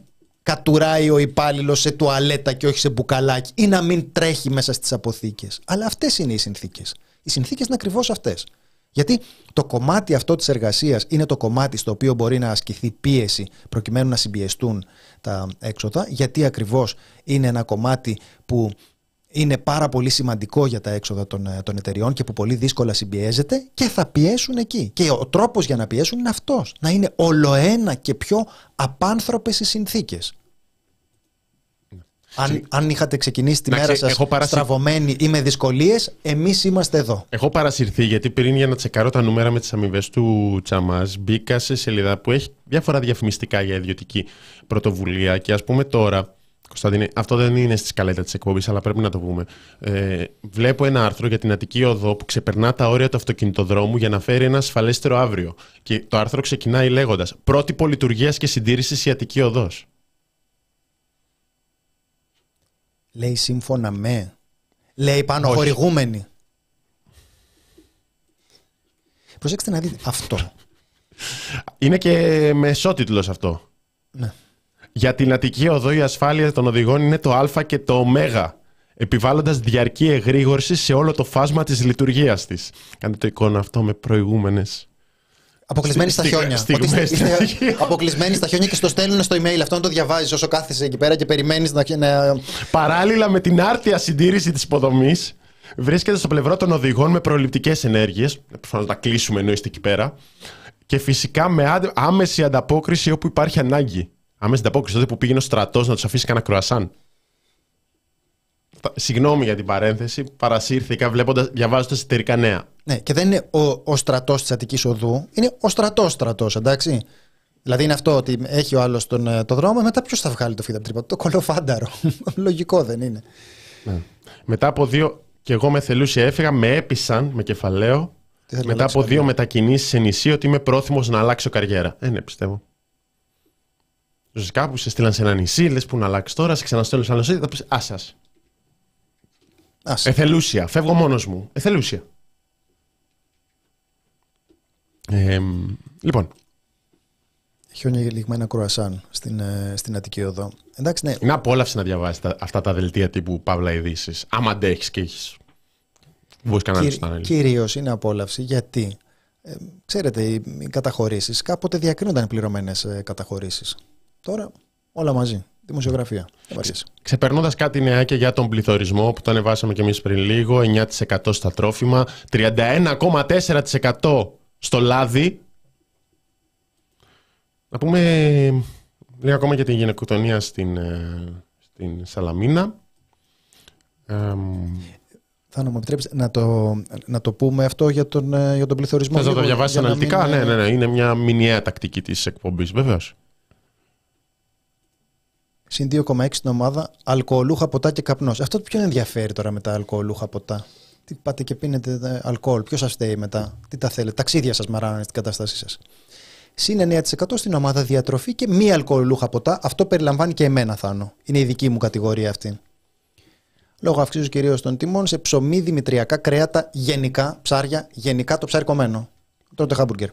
κατουράει ο υπάλληλος σε τουαλέτα και όχι σε μπουκαλάκι ή να μην τρέχει μέσα στις αποθήκες. Αλλά αυτές είναι οι συνθήκες. Οι συνθήκες είναι ακριβώς αυτές. Γιατί το κομμάτι αυτό της εργασίας είναι το κομμάτι στο οποίο μπορεί να ασκηθεί πίεση προκειμένου να συμπιεστούν τα έξοδα, γιατί ακριβώς είναι ένα κομμάτι που είναι πάρα πολύ σημαντικό για τα έξοδα των, ε, των εταιριών και που πολύ δύσκολα συμπιέζεται και θα πιέσουν εκεί. Και ο τρόπος για να πιέσουν είναι αυτός, να είναι ολοένα και πιο απάνθρωπες οι συνθήκες. Αν, αν είχατε ξεκινήσει τη μέρα σας παρασυ... στραβωμένοι ή με δυσκολίες, εμείς είμαστε εδώ. Έχω παρασυρθεί γιατί πριν για να τσεκάρω τα νούμερα με τις αμοιβές του Τσαμά, μπήκα σε σελίδα που έχει διάφορα διαφημιστικά για ιδιωτική πρωτοβουλία και ας πούμε τώρα. Κωνσταντίνε, αυτό δεν είναι στη σκαλέτα της εκπομπής, αλλά πρέπει να το πούμε. Ε, βλέπω ένα άρθρο για την Αττική Οδό που ξεπερνά τα όρια του αυτοκινητοδρόμου για να φέρει ένα ασφαλέστερο αύριο. Και το άρθρο ξεκινάει λέγοντας: Πρότυπο λειτουργίας και συντήρησης η Αττική Οδός. Λέει σύμφωνα με. Λέει πάνω Όχι. χορηγούμενοι. Προσέξτε να δείτε αυτό. Είναι και μεσότιτλος αυτό. Ναι. Για την Αττική Οδό η ασφάλεια των οδηγών είναι το α και το ω, επιβάλλοντας διαρκή εγρήγορση σε όλο το φάσμα της λειτουργίας της. Κάντε το εικόνα αυτό με προηγούμενες Αποκλεισμένοι στα χιόνια. Αποκλεισμένοι στα χιόνια και στο στέλνουν στο email. Αυτό να το διαβάζεις όσο κάθεσαι εκεί πέρα και περιμένεις να. Παράλληλα με την άρτια συντήρηση της υποδομής, βρίσκεται στο πλευρό των οδηγών με προληπτικές ενέργειες. Προφανώς να κλείσουμε ενώ είστε εκεί πέρα. Και φυσικά με άμεση ανταπόκριση όπου υπάρχει ανάγκη. Άμεση ανταπόκριση τότε που πήγαινε ο στρατός να τους αφήσει κανένα κρουασάν. Συγγνώμη για την παρένθεση, παρασύρθηκα βλέποντα, διαβάζοντας εταιρικά νέα. Ναι, και δεν είναι ο, ο στρατός της Αττικής Οδού, είναι ο στρατός στρατός, εντάξει. Δηλαδή είναι αυτό ότι έχει ο άλλος τον ε, το δρόμο, μετά ποιος θα βγάλει το φίδα τρύπα, το κολοφάνταρο. Λογικό δεν είναι. Ναι. Μετά από δύο, και εγώ με θελούσια έφυγα, με έπεισαν με κεφαλαίο. Μετά από δύο μετακινήσεις σε νησί, ότι είμαι πρόθυμος να αλλάξω καριέρα. Ε, ναι, πιστεύω. Ζω κάπου σε στείλαν σε ένα νησί, λες που να αλλάξεις τώρα, σε ξαναστέλνω σε άλλο νησί, θα πεις άσα. Εθελούσια. Φεύγω μόνος μου. Εθελούσια. Ε, λοιπόν. Χιόνια λιγμένα κρουασάν στην, ε, στην Αττική Οδό. Εντάξει, ναι. Είναι απόλαυση να διαβάσεις αυτά τα δελτία τύπου Παύλα Ειδήσεις. Άμα αντέχει και έχεις. Μπορεί κανένα Κυρίως είναι απόλαυση γιατί; Ε, ξέρετε, οι, οι καταχωρήσεις κάποτε διακρίνονταν πληρωμένες ε, καταχωρήσεις. Τώρα όλα μαζί. Δημοσιογραφία. Ξεπερνώντας κάτι νεάκια για τον πληθωρισμό που το ανεβάσαμε και εμείς πριν λίγο, 9% στα τρόφιμα, 31,4% στο λάδι. Να πούμε λίγο ακόμα για την γυναικοκτονία στην, ε, στην Σαλαμίνα. Θα μου επιτρέψεις να το, να το πούμε αυτό για τον, ε, για τον πληθωρισμό. Θες να το διαβάσεις αναλυτικά; Ναι, ναι, ναι. Είναι μια μηνιαία τακτική της εκπομπής, βεβαίως συν 2,6 στην ομάδα, αλκοολούχα ποτά και καπνός. Αυτό ποιον ενδιαφέρει τώρα με τα αλκοολούχα ποτά; Τι πάτε και πίνετε ε, αλκοόλ, ποιος σας φταίει μετά, τι τα θέλετε, ταξίδια σας μαράνουν στην κατάστασή σας. Συν 9% στην ομάδα διατροφή και μη αλκοολούχα ποτά. Αυτό περιλαμβάνει και εμένα, Θάνο. Είναι η δική μου κατηγορία αυτή. Λόγω αυξήσεως κυρίως των τιμών σε ψωμί, δημητριακά, κρέατα, γενικά, ψάρια, γενικά το ψάρι κομμένο. Τότε χάμπουργκερ.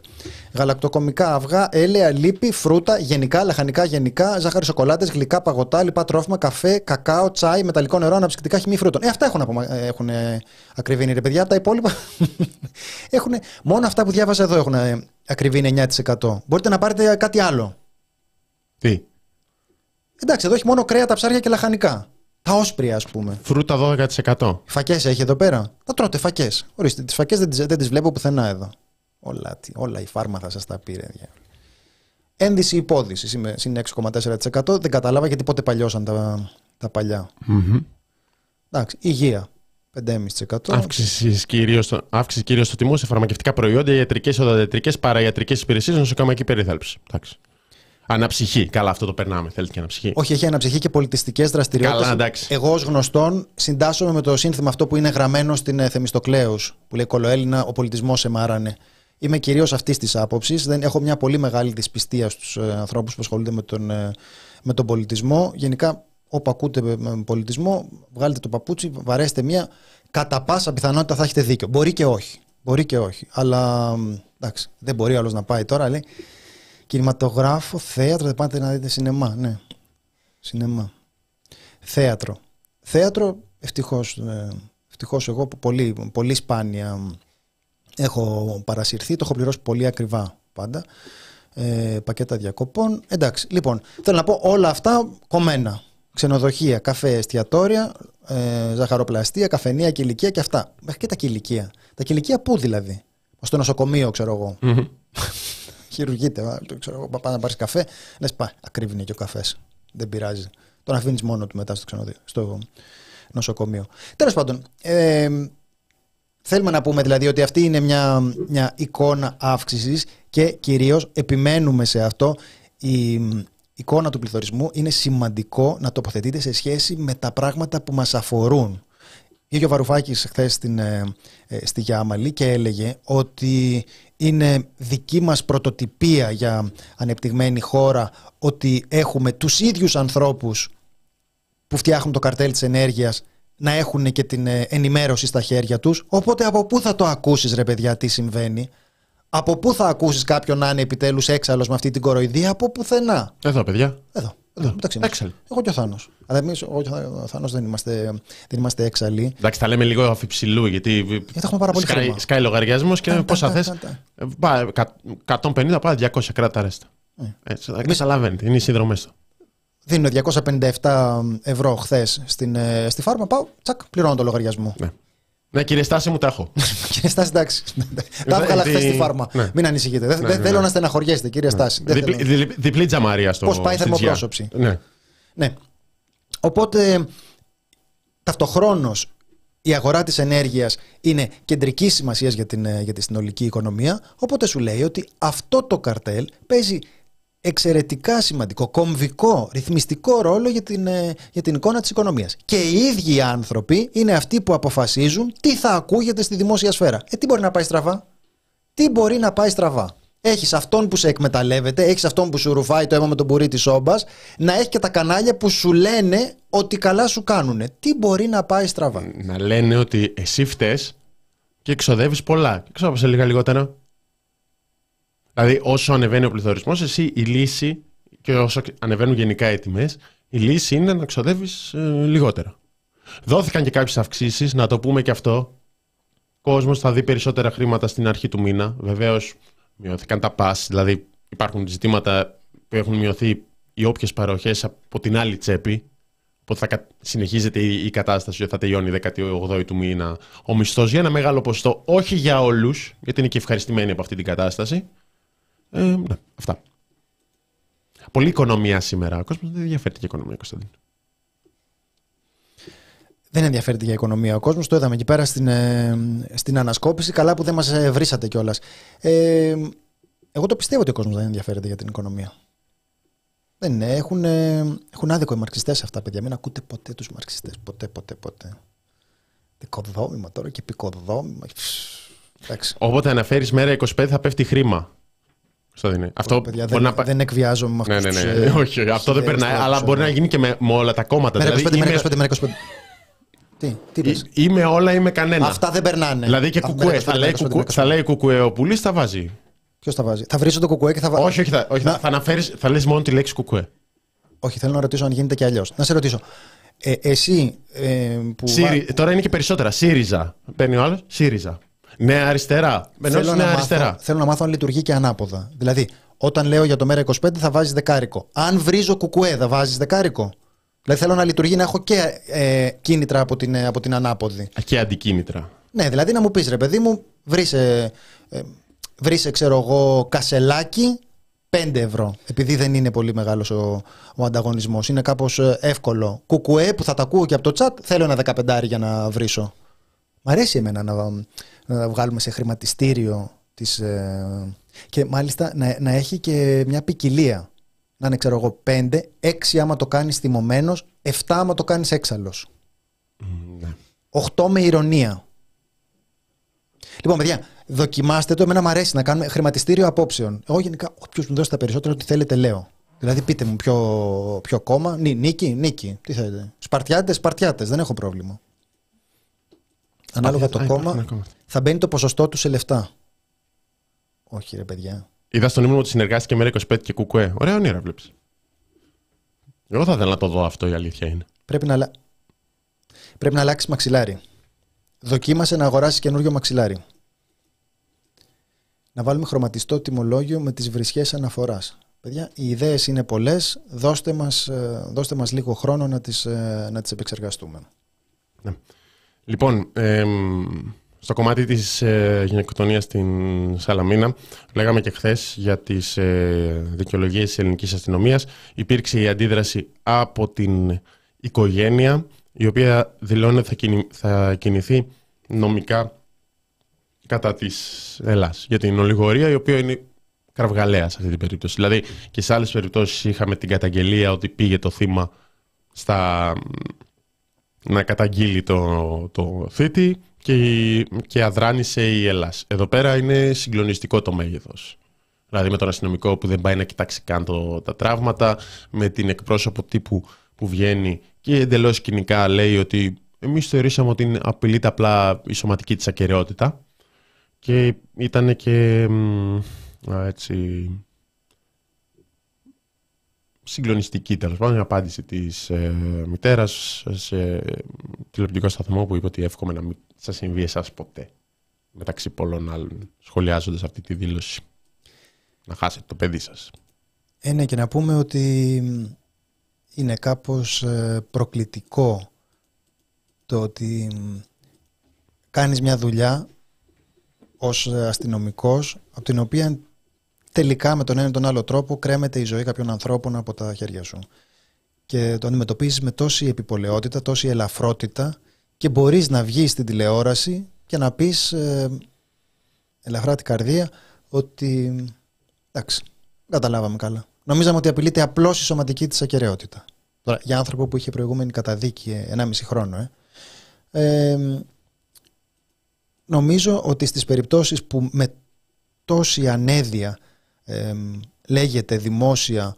Γαλακτοκομικά αυγά, έλαια, λίπη, φρούτα, γενικά, λαχανικά, γενικά, ζάχαρη σοκολάτες, γλυκά, παγωτά, λοιπά τρόφιμα, καφέ, κακάο, τσάι, μεταλλικό νερό, αναψυκτικά χυμή φρούτων. Ε, αυτά έχουν, απομα... Ε, έχουν ακριβήνει ρε παιδιά. Τα υπόλοιπα. έχουν... Μόνο αυτά που διάβασα εδώ έχουν ακριβήνει 9%. Μπορείτε να πάρετε κάτι άλλο. Τι; Εντάξει, εδώ έχει μόνο κρέατα, ψάρια και λαχανικά. Τα όσπρια, ας πούμε. Φρούτα 12%. Φακές έχει εδώ πέρα. Τα τρώτε φακές. Ορίστε, τις φακές δεν τις βλέπω πουθενά εδώ. Όλα, όλα η φάρμα θα σας τα πήρε. Ένδυση υπόδηση συν 6,4%. Δεν κατάλαβα γιατί πότε παλιώσαν τα, τα παλιά. Mm-hmm. Εντάξει, υγεία. 5,5%. Αύξησης κυρίως στο, αύξησης στο τιμό σε φαρμακευτικά προϊόντα, ιατρικές, οδοντιατρικέ, παραϊατρικέ υπηρεσίες, νοσοκομιακή περίθαλψη. Εντάξει. Αναψυχή. Καλά, αυτό το περνάμε. Θέλετε και αναψυχή. Όχι, έχει αναψυχή και πολιτιστικές δραστηριότητες. Εγώ, ως γνωστόν, συντάσσομαι με το σύνθημα αυτό που είναι γραμμένο στην ε, Θεμιστοκλέους, που λέει Κολοέλληνα, ο πολιτισμός σε μάρανε. Είμαι κυρίως αυτής της άποψης. Έχω μια πολύ μεγάλη δυσπιστία στους ε, ανθρώπους που ασχολούνται με τον, ε, με τον πολιτισμό. Γενικά, όπου ακούτε με πολιτισμό, βγάλετε το παπούτσι, βαρέστε μία. Κατά πάσα πιθανότητα θα έχετε δίκιο. Μπορεί και όχι. Μπορεί και όχι. Αλλά εντάξει, δεν μπορεί άλλος να πάει τώρα. Λέει κινηματογράφο, θέατρο, δεν πάτε να δείτε σινεμά. Ναι, σινεμά. Θέατρο. Θέατρο, ευτυχώς. Ε, ευτυχώς εγώ πολύ, πολύ σπάνια Έχω παρασυρθεί, το έχω πληρώσει πολύ ακριβά πάντα. Ε, πακέτα διακοπών. Εντάξει, λοιπόν, θέλω να πω όλα αυτά κομμένα. Ξενοδοχεία, καφέ, εστιατόρια, ε, ζαχαροπλαστεία, καφενεία, κηλικία και αυτά. Μέχρι και τα κηλικία. Τα κηλικία πού δηλαδή; Στο νοσοκομείο, ξέρω εγώ. Μμμ. Χειρουργείται, ξέρω εγώ, πάει να πάρεις καφέ. Λες, πά, ακρίβει είναι και ο καφές. Δεν πειράζει. Τον αφήνεις μόνο του μετά στο, ξενοδοχείο, στο νοσοκομείο. Τέλος πάντων, ε, θέλουμε να πούμε δηλαδή ότι αυτή είναι μια, μια εικόνα αύξησης και κυρίως επιμένουμε σε αυτό. Η εικόνα του πληθωρισμού είναι σημαντικό να τοποθετείται σε σχέση με τα πράγματα που μας αφορούν. Είχε ο Βαρουφάκης χθες στην, ε, ε, στη Γιάμαλη και έλεγε ότι είναι δική μας πρωτοτυπία για ανεπτυγμένη χώρα ότι έχουμε τους ίδιους ανθρώπους που φτιάχνουν το καρτέλ της ενέργειας να έχουν και την ε, ενημέρωση στα χέρια τους. Οπότε από πού θα το ακούσεις ρε παιδιά τι συμβαίνει; Από πού θα ακούσεις κάποιον να είναι επιτέλους έξαλλος με αυτή την κοροϊδία; Από πουθενά. Εδώ, παιδιά. Εδώ. Εδώ, μεταξύ μας. Έξαλλοι. Εγώ και ο Θάνος. Αλλά εμείς, εγώ και ο Θάνος δεν είμαστε, δεν είμαστε έξαλλοι. Εντάξει, τα λέμε λίγο αφιψηλού γιατί. Γιατί έχουμε πάρα πολύ σκάει, χρήμα. σκάει λογαριασμός και Τα, πόσα τα, θες. τα, τα. 150 πάει 200 κράτα ρέστα. Ε. Έτσι, δεν καταλαβαίνετε, είναι οι συνδρομέ του. Δίνω 257 ευρώ χθες στη φάρμα. Πάω, τσακ, πληρώνω το λογαριασμό. Ναι. ναι, κύριε Στάση μου τα έχω. Κύριε Στάση, εντάξει. Τα έβγαλα χθες στη φάρμα. Ναι. Μην ανησυχείτε. Δεν Ναι, δεν ναι, θέλω ναι. να στεναχωριέστε, κύριε Στάση. Δεν Διπλή, θέλω. διπλή, διπλή τζαμαρία στο Πώς πάει η στη θερμοπρόσωψη. GR. Ναι. Ναι. Οπότε, ταυτοχρόνως, η αγορά της ενέργειας είναι κεντρική σημασίας για, την, ε, για τη συνολική οικονομία, οπότε σου λέει ότι αυτό το καρτέλ παίζει εξαιρετικά σημαντικό, κομβικό, ρυθμιστικό ρόλο για την, ε, για την εικόνα της οικονομίας. Και οι ίδιοι οι άνθρωποι είναι αυτοί που αποφασίζουν τι θα ακούγεται στη δημόσια σφαίρα. Ε, τι μπορεί να πάει στραβά; Τι μπορεί να πάει στραβά; Έχεις αυτόν που σε εκμεταλλεύεται, έχεις αυτόν που σου ρουφάει το αίμα με τον μπουρί της όμπα, να έχει και τα κανάλια που σου λένε ότι καλά σου κάνουνε. Τι μπορεί να πάει στραβά; Να λένε ότι εσύ φταίς και εξοδεύεις πολλά. Και ξόδεψε λίγα λιγότερα. Δηλαδή, όσο ανεβαίνει ο πληθωρισμός, εσύ η λύση και όσο ανεβαίνουν γενικά οι τιμές, η λύση είναι να ξοδεύεις λιγότερα. Δόθηκαν και κάποιες αυξήσεις, να το πούμε και αυτό. Ο κόσμος θα δει περισσότερα χρήματα στην αρχή του μήνα. Βεβαίως, μειώθηκαν τα πας, δηλαδή υπάρχουν ζητήματα που έχουν μειωθεί οι όποιες παροχές από την άλλη τσέπη. Οπότε θα κα- συνεχίζεται η, η κατάσταση ότι θα τελειώνει η 18η του μήνα ο μισθός για ένα μεγάλο ποσοστό, όχι για όλους, γιατί είναι και ευχαριστημένοι από αυτή την κατάσταση. Ε, ναι, αυτά. Πολύ οικονομία σήμερα. Ο κόσμος δεν ενδιαφέρεται για οικονομία, Κωνσταντίνο. Δεν ενδιαφέρεται για οικονομία ο κόσμος. Το είδαμε εκεί πέρα στην, ε, στην ανασκόπηση. Καλά που δεν μας βρήσατε κιόλας. Ε, εγώ το πιστεύω ότι ο κόσμος δεν ενδιαφέρεται για την οικονομία. Δεν είναι. Έχουν, ε, έχουν άδικο οι μαρξιστές αυτά, παιδιά. Μην ακούτε ποτέ τους μαρξιστές. Ποτέ, ποτέ, ποτέ. Δικοδόμημα τώρα και πικοδόμημα. Εντάξει. Όποτε αναφέρεις μέρα 25 θα πέφτει χρήμα. Κωνσταντίνε. Αυτό Παιδιά, μπορεί δεν, να πα- δεν εκβιάζομαι με Ναι, αυτούς ναι, τους, ναι. ε, όχι, όχι, αυτό δεν τους περνάει. ιδεώδους, Αλλά μπορεί ε. να γίνει και με, με όλα τα κόμματα. Μέρα 25, δηλαδή, μέρα είμαι, 25, μέρα 25. Τι, τι είπες; Ή- είμαι όλα ή είμαι κανένα. Αυτά δεν περνάνε. Δηλαδή και Αυτά, κουκουέ. μέρα 25, Θα λέει, μέρα 25, κουκου, μέρα 25. θα λέει κουκουέ ο πουλή, θα βάζει. Ποιος τα βάζει; Θα βρίσω το κουκουέ και θα βάζει. όχι, όχι, θα, όχι, θα, θα, αναφέρεις, θα λες μόνο τη λέξη κουκουέ. Όχι, θέλω να ρωτήσω αν γίνεται και αλλιώς. Να σε ρωτήσω. Ε, εσύ ε, που. Σύρι, τώρα είναι και περισσότερα. ΣΥΡΙΖΑ. Παίρνει ο άλλος; ΣΥΡΙΖΑ. Νέα αριστερά. Μπαίνω θέλω, στη να νέα μάθω, αριστερά. θέλω να μάθω αν λειτουργεί και ανάποδα. Δηλαδή, όταν λέω για το μέρα 25 θα βάζεις δεκάρικο. Αν βρίζω κουκουέ, θα βάζεις δεκάρικο. Δηλαδή, θέλω να λειτουργεί να έχω και ε, κίνητρα από την, ε, από την ανάποδη. Και αντικίνητρα. Ναι, δηλαδή να μου πεις ρε παιδί μου, βρίσκε, ε, βρίσκε ξέρω εγώ, κασελάκι 5 ευρώ. Επειδή δεν είναι πολύ μεγάλος ο, ο ανταγωνισμός. Είναι κάπως εύκολο. Κουκουέ που θα τα ακούω και από το chat, θέλω ένα 15 για να βρίσω. Μ' αρέσει εμένα να, να βγάλουμε σε χρηματιστήριο τις, ε, και μάλιστα να, να έχει και μια ποικιλία. Να είναι ξέρω εγώ 5, 6 άμα το κάνεις θυμωμένος, 7 άμα το κάνεις έξαλλος. Ναι. 8 με ηρωνία. Λοιπόν, παιδιά, δοκιμάστε το. Εμένα μου αρέσει να κάνουμε χρηματιστήριο απόψεων. Εγώ γενικά, όποιος μου δώσει τα περισσότερα, ό,τι θέλετε, λέω. Δηλαδή, πείτε μου ποιο, ποιο κόμμα. Νί, νίκη, νίκη. Τι θέλετε. Σπαρτιάτες, Σπαρτιάτες. Δεν έχω πρόβλημα. Ανάλογα το Α, κόμμα, υπάρχουν ακόμα. Θα μπαίνει το ποσοστό του σε λεφτά. Όχι, ρε παιδιά. Είδα στον ύμνο ότι συνεργάστηκε μέρα 25 και κουκουέ. Ωραία όνειρα βλέπεις. Εγώ θα ήθελα να το δω αυτό, η αλήθεια είναι. Πρέπει να, αλλα- Πρέπει να αλλάξει μαξιλάρι. Δοκίμασε να αγοράσει καινούριο μαξιλάρι. να βάλουμε χρωματιστό τιμολόγιο με τις βρισχές αναφοράς. Παιδιά, οι ιδέες είναι πολλές, δώστε μας, ε, δώστε μας λίγο χρόνο να τις, ε, να τις επεξεργαστούμε. Ναι. Λοιπόν, στο κομμάτι της ε, γυναικοκτονίας στην Σαλαμίνα, λέγαμε και χθες για τις ε, δικαιολογίες της ελληνικής αστυνομίας, υπήρξε η αντίδραση από την οικογένεια, η οποία δηλώνει ότι θα κινηθεί νομικά κατά της Ελλάς. Για την ολιγορία, η οποία είναι κραυγαλαία σε αυτή την περίπτωση. Δηλαδή και σε άλλες περιπτώσεις είχαμε την καταγγελία ότι πήγε το θύμα στα... να καταγγείλει το, το θήτη και, και αδράνησε η Ελλάς. Εδώ πέρα είναι συγκλονιστικό το μέγεθος. Δηλαδή με τον αστυνομικό που δεν πάει να κοιτάξει καν το, τα τραύματα, με την εκπρόσωπο τύπου που βγαίνει και εντελώς κοινικά λέει ότι εμείς θεωρήσαμε ότι απειλείται απλά η σωματική της ακαιρεότητα και ήταν και έτσι, συγκλονιστική τέλος πάντων η απάντηση της ε, μητέρας σε τηλεοπτικό σταθμό που είπε ότι εύχομαι να μην σας συμβεί εσάς ποτέ μεταξύ πολλών άλλων σχολιάζοντας αυτή τη δήλωση να χάσετε το παιδί σας. Ε, ναι, και να πούμε ότι είναι κάπως ε, προκλητικό το ότι κάνεις μια δουλειά ως αστυνομικός από την οποία τελικά με τον ένα ή τον άλλο τρόπο κρέμεται η ζωή κάποιων ανθρώπων από τα χέρια σου και το αντιμετωπίζεις με τόση επιπολαιότητα, τόση ελαφρότητα και μπορείς να βγεις στην τηλεόραση και να πεις ε, ελαφρά την καρδία ότι εντάξει, καταλάβαμε καλά. Νομίζαμε ότι απειλείται απλώς η σωματική της ακαιρεότητα. Τώρα, για άνθρωπο που είχε προηγούμενη καταδίκη 1,5 χρόνο, ε, ε, νομίζω ότι στις περιπτώσεις που με τόση ανέδεια λέγεται δημόσια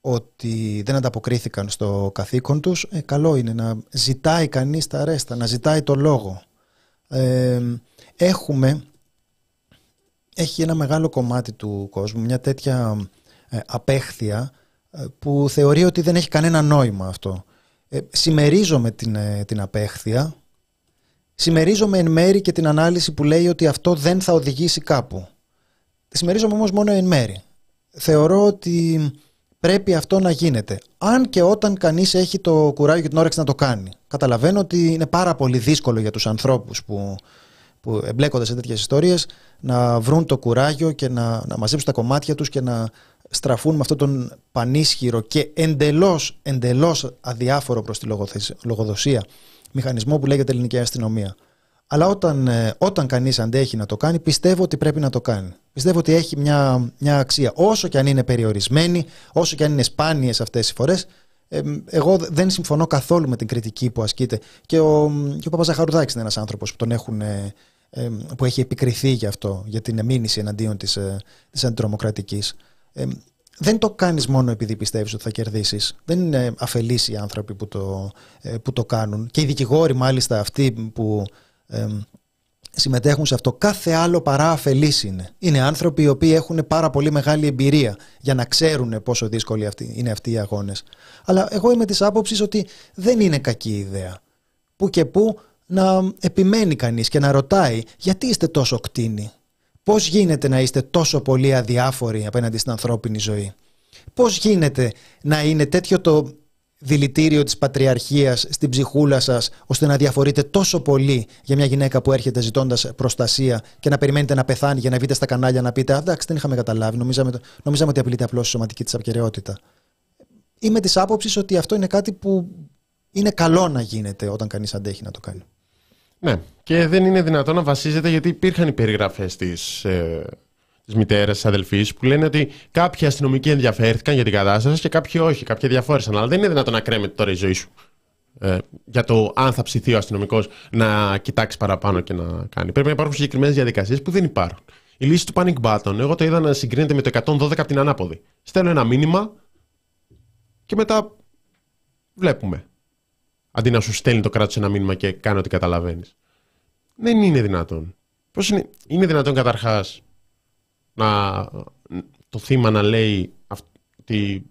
ότι δεν ανταποκρίθηκαν στο καθήκον τους, ε, καλό είναι να ζητάει κανείς τα ρέστα, να ζητάει το λόγο. έχουμε, έχει ένα μεγάλο κομμάτι του κόσμου, μια τέτοια ε, απέχθεια ε, που θεωρεί ότι δεν έχει κανένα νόημα αυτό. Ε, συμμερίζομαι την, ε, την απέχθεια, συμμερίζομαι εν μέρη και την ανάλυση που λέει ότι αυτό δεν θα οδηγήσει κάπου. Συμμερίζομαι όμως μόνο εν μέρη. Θεωρώ ότι πρέπει αυτό να γίνεται. Αν και όταν κανείς έχει το κουράγιο και την όρεξη να το κάνει. Καταλαβαίνω ότι είναι πάρα πολύ δύσκολο για τους ανθρώπους που, που εμπλέκονται σε τέτοιες ιστορίες να βρουν το κουράγιο και να, να μαζέψουν τα κομμάτια τους και να στραφούν με αυτόν τον πανίσχυρο και εντελώς, εντελώς αδιάφορο προς τη λογοδοσία μηχανισμό που λέγεται ελληνική αστυνομία. Αλλά όταν, ε, όταν κανείς αντέχει να το κάνει, πιστεύω ότι πρέπει να το κάνει. Πιστεύω ότι έχει μια, μια αξία. Όσο και αν είναι περιορισμένη, όσο και αν είναι σπάνιες αυτές οι φορές, ε, εγώ δεν συμφωνώ καθόλου με την κριτική που ασκείται. Και ο, και ο Παπαζαχαρουδάκης είναι ένας άνθρωπος που τον έχουν... Ε, που έχει επικριθεί γι' αυτό, για την εμήνυση εναντίον της, της αντιτρομοκρατικής. δεν το κάνεις μόνο επειδή πιστεύεις ότι θα κερδίσεις. Δεν είναι αφελείς οι άνθρωποι που το, που το κάνουν. Και οι δικηγόροι μάλιστα αυτοί που συμμετέχουν σε αυτό. Κάθε άλλο παρά αφελή είναι. Είναι άνθρωποι οι οποίοι έχουν πάρα πολύ μεγάλη εμπειρία για να ξέρουν πόσο δύσκολοι αυτοί, είναι αυτοί οι αγώνες. Αλλά εγώ είμαι της άποψης ότι δεν είναι κακή ιδέα. Που και που να επιμένει κανείς και να ρωτάει γιατί είστε τόσο κτίνοι; Πώς γίνεται να είστε τόσο πολύ αδιάφοροι απέναντι στην ανθρώπινη ζωή; Πώς γίνεται να είναι τέτοιο το δηλητήριο της πατριαρχίας στην ψυχούλα σας ώστε να διαφορείτε τόσο πολύ για μια γυναίκα που έρχεται ζητώντας προστασία και να περιμένετε να πεθάνει για να βγείτε στα κανάλια να πείτε «Εντάξει, δεν είχαμε καταλάβει, νομίζαμε, νομίζαμε ότι απειλείται απλώς η σωματική της αποκαιρεότητα». Είμαι της άποψης ότι αυτό είναι κάτι που είναι καλό να γίνεται όταν κανείς αντέχει να το κάνει. Ναι, και δεν είναι δυνατόν να βασίζεται γιατί υπήρχαν οι περιγραφές της ε, της μητέρας, της αδελφής, που λένε ότι κάποιοι αστυνομικοί ενδιαφέρθηκαν για την κατάσταση και κάποιοι όχι. Κάποιοι διαφόρησαν. Αλλά δεν είναι δυνατόν να κρέμεται τώρα η ζωή σου ε, για το αν θα ψηθεί ο αστυνομικός να κοιτάξει παραπάνω και να κάνει. Πρέπει να υπάρχουν συγκεκριμένες διαδικασίες που δεν υπάρχουν. Η λύση του panic button, εγώ το είδα να συγκρίνεται με το 112 από την ανάποδη. Στέλνω ένα μήνυμα και μετά βλέπουμε. Αντί να σου στέλνει το κράτος ένα μήνυμα και κάνει ό,τι καταλαβαίνεις. Δεν είναι δυνατόν. Πώς είναι, είναι δυνατόν καταρχάς να, το θύμα να λέει ότι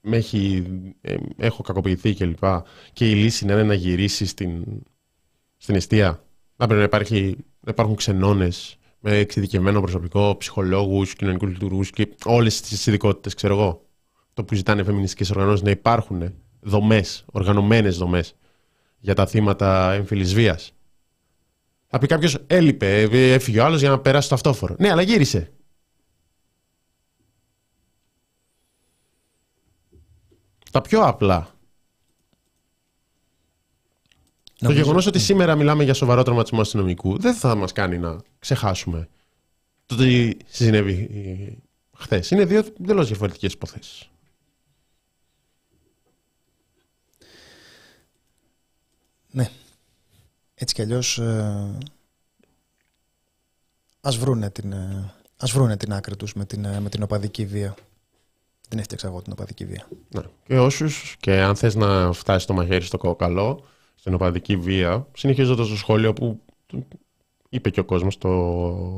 με έχει, ε, έχω κακοποιηθεί και λοιπά και η λύση να είναι να γυρίσει στην, στην αιστεία. Να πρέπει να, υπάρχει, να υπάρχουν ξενώνες με εξειδικευμένο προσωπικό, ψυχολόγους, κοινωνικούς λειτουργούς και όλες τις ειδικότητες, ξέρω εγώ. Το που ζητάνε φεμινιστικές οργανώσεις να υπάρχουν δομές, οργανωμένες δομές για τα θύματα εμφυλής βίας. Θα πει κάποιος, έλειπε, έφυγε ο άλλος για να περάσει το αυτόφορο. Ναι, αλλά γύρισε. Τα πιο απλά. Το γεγονός ότι σήμερα μιλάμε για σοβαρό τραυματισμό αστυνομικού δεν θα μας κάνει να ξεχάσουμε το τι συνέβη χθες. Είναι δύο εντελώς διαφορετικές υποθέσεις. Ναι. Έτσι κι αλλιώς ε, ας, βρούνε την, ε, ας βρούνε την άκρη τους με την, ε, με την οπαδική βία. Δεν έφτιαξα εγώ την οπαδική βία. Ναι. Και όσους, και αν θες να φτάσεις το μαχαίρι στο κοκαλό, στην οπαδική βία, συνεχίζοντας το σχόλιο που είπε και ο κόσμος, το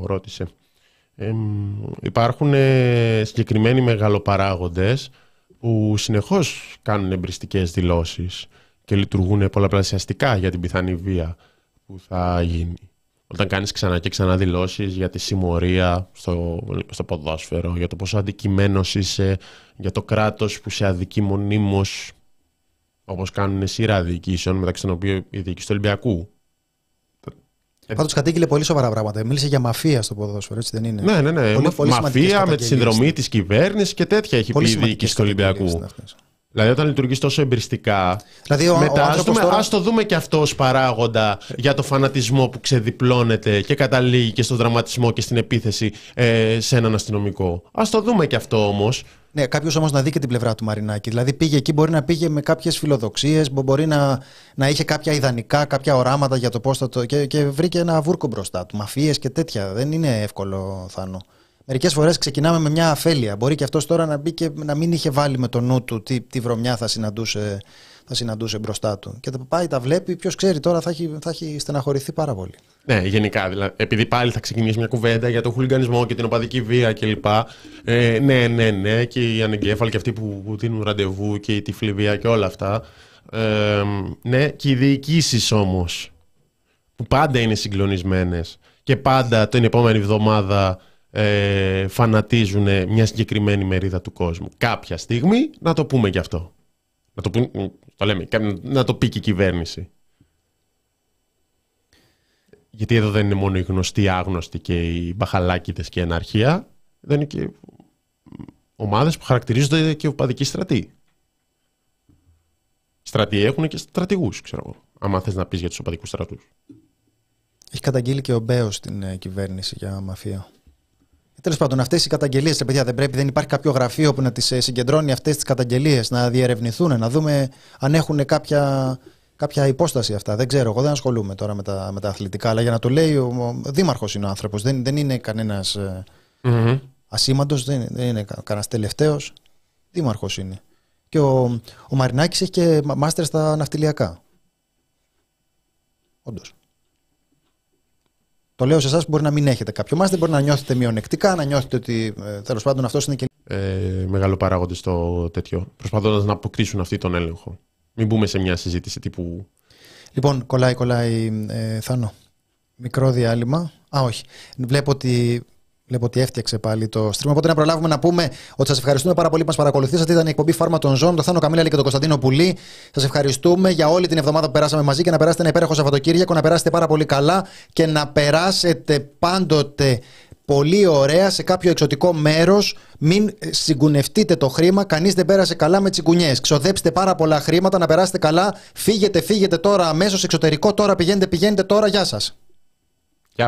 ρώτησε. Ε, υπάρχουν συγκεκριμένοι μεγαλοπαράγοντες που συνεχώς κάνουν εμπριστικές δηλώσεις και λειτουργούν πολλαπλασιαστικά για την πιθανή βία που θα γίνει. Όταν κάνεις ξανά και ξανά δηλώσεις για τη συμμορία στο, στο ποδόσφαιρο, για το πόσο αντικειμένος είσαι, για το κράτος που σε αδικεί μονίμως, όπως κάνουν σειρά διοικήσεων, μεταξύ των οποίων η διοίκηση του Ολυμπιακού. Πάντως κατήγγειλε πολύ σοβαρά πράγματα. Μίλησε για μαφία στο ποδόσφαιρο, έτσι δεν είναι; Ναι, ναι, ναι. Πολύ, πολύ μαφία με τη συνδρομή της κυβέρνησης και τέτοια έχει πει η διοίκηση του Ολυμπιακού. Δηλαδή, όταν λειτουργείς τόσο εμπριστικά. Δηλαδή, ο, μετά, ο ας, δούμε, τώρα... ας το δούμε και αυτό ως παράγοντα για το φανατισμό που ξεδιπλώνεται και καταλήγει και στον δραματισμό και στην επίθεση ε, σε έναν αστυνομικό. Α το δούμε και αυτό όμως. Ναι, κάποιος όμως να δει και την πλευρά του Μαρινάκη. Δηλαδή, πήγε εκεί, μπορεί να πήγε με κάποιες φιλοδοξίες, μπορεί να, να είχε κάποια ιδανικά, κάποια οράματα για το πώς θα το. Και, και βρήκε ένα βούρκο μπροστά του. Μαφίες και τέτοια. Δεν είναι εύκολο, Θάνο. Μερικές φορές ξεκινάμε με μια αφέλεια. Μπορεί και αυτός τώρα να μπει και να μην είχε βάλει με το νου του τι, τι βρωμιά θα συναντούσε, θα συναντούσε μπροστά του. Και τα πάει, τα βλέπει, ποιος ξέρει τώρα θα έχει, θα έχει στεναχωρηθεί πάρα πολύ. Ναι, γενικά. Δηλαδή, επειδή πάλι θα ξεκινήσει μια κουβέντα για το χουλιγανισμό και την οπαδική βία κλπ. Ε, ναι, ναι, ναι. Και οι ανεγκέφαλοι και αυτοί που, που δίνουν ραντεβού και η τυφλή βία και όλα αυτά. Ε, ναι, και οι διοικήσεις όμως που πάντα είναι συγκλονισμένες και πάντα την επόμενη εβδομάδα ε, φανατίζουν μια συγκεκριμένη μερίδα του κόσμου. Κάποια στιγμή να το πούμε και αυτό. Να το, πούμε, το λέμε, να το πει και η κυβέρνηση. Γιατί εδώ δεν είναι μόνο οι γνωστοί άγνωστοι και οι μπαχαλάκιδες και η αναρχία. Δεν είναι και ομάδες που χαρακτηρίζονται και οπαδικοί στρατοί. Στρατοί έχουν και στρατηγούς, ξέρω εγώ. Αν θες να πεις για τους οπαδικούς στρατούς. Έχει καταγγείλει και ο Μπέος στην ε, κυβέρνηση για μαφία. Τέλος πάντων, αυτές οι καταγγελίες, παιδιά, δεν πρέπει, δεν υπάρχει κάποιο γραφείο που να τις ε, συγκεντρώνει αυτές τις καταγγελίες, να διερευνηθούν, να δούμε αν έχουν κάποια, κάποια υπόσταση αυτά. Δεν ξέρω, εγώ δεν ασχολούμαι τώρα με τα, με τα αθλητικά, αλλά για να το λέει ο, ο Δήμαρχος είναι ο άνθρωπος. Δεν, δεν είναι κανένας mm-hmm. ασήμαντος, δεν, δεν είναι κανένας τελευταίος. Δήμαρχος είναι. Και ο, ο Μαρινάκης έχει και μάστερ στα ναυτιλιακά. Όντως. Το λέω σε εσάς που μπορεί να μην έχετε κάποιο μάστερ, μπορεί να νιώθετε μειονεκτικά, να νιώθετε ότι ε, τέλος πάντων αυτός είναι και. Ε, μεγάλο παράγοντα στο τέτοιο. Προσπαθώντας να αποκτήσουν αυτή τον έλεγχο. Μην μπούμε σε μια συζήτηση τύπου. Λοιπόν, κολλάει, κολλάει, ε, Θάνο. Μικρό διάλειμμα. Α, όχι. Βλέπω ότι Βλέπω ότι έφτιαξε πάλι το stream. Οπότε να προλάβουμε να πούμε ότι σας ευχαριστούμε πάρα πολύ που μας παρακολουθήσατε. Ήταν η εκπομπή Φάρμα των Ζώων, το Θάνο Καμίλα και τον Κωνσταντίνο Πουλή. Σας ευχαριστούμε για όλη την εβδομάδα που περάσαμε μαζί και να περάσετε ένα υπέροχο Σαββατοκύριακο, να περάσετε πάρα πολύ καλά και να περάσετε πάντοτε πολύ ωραία σε κάποιο εξωτικό μέρος. Μην συγκουνευτείτε το χρήμα. Κανείς δεν πέρασε καλά με τσιγκουνιές. Ξοδέψτε πάρα πολλά χρήματα να περάσετε καλά. Φύγετε, φύγετε τώρα αμέσως εξωτερικό. Τώρα πηγαίνετε, πηγαίνετε τώρα. Γεια σας. Yep.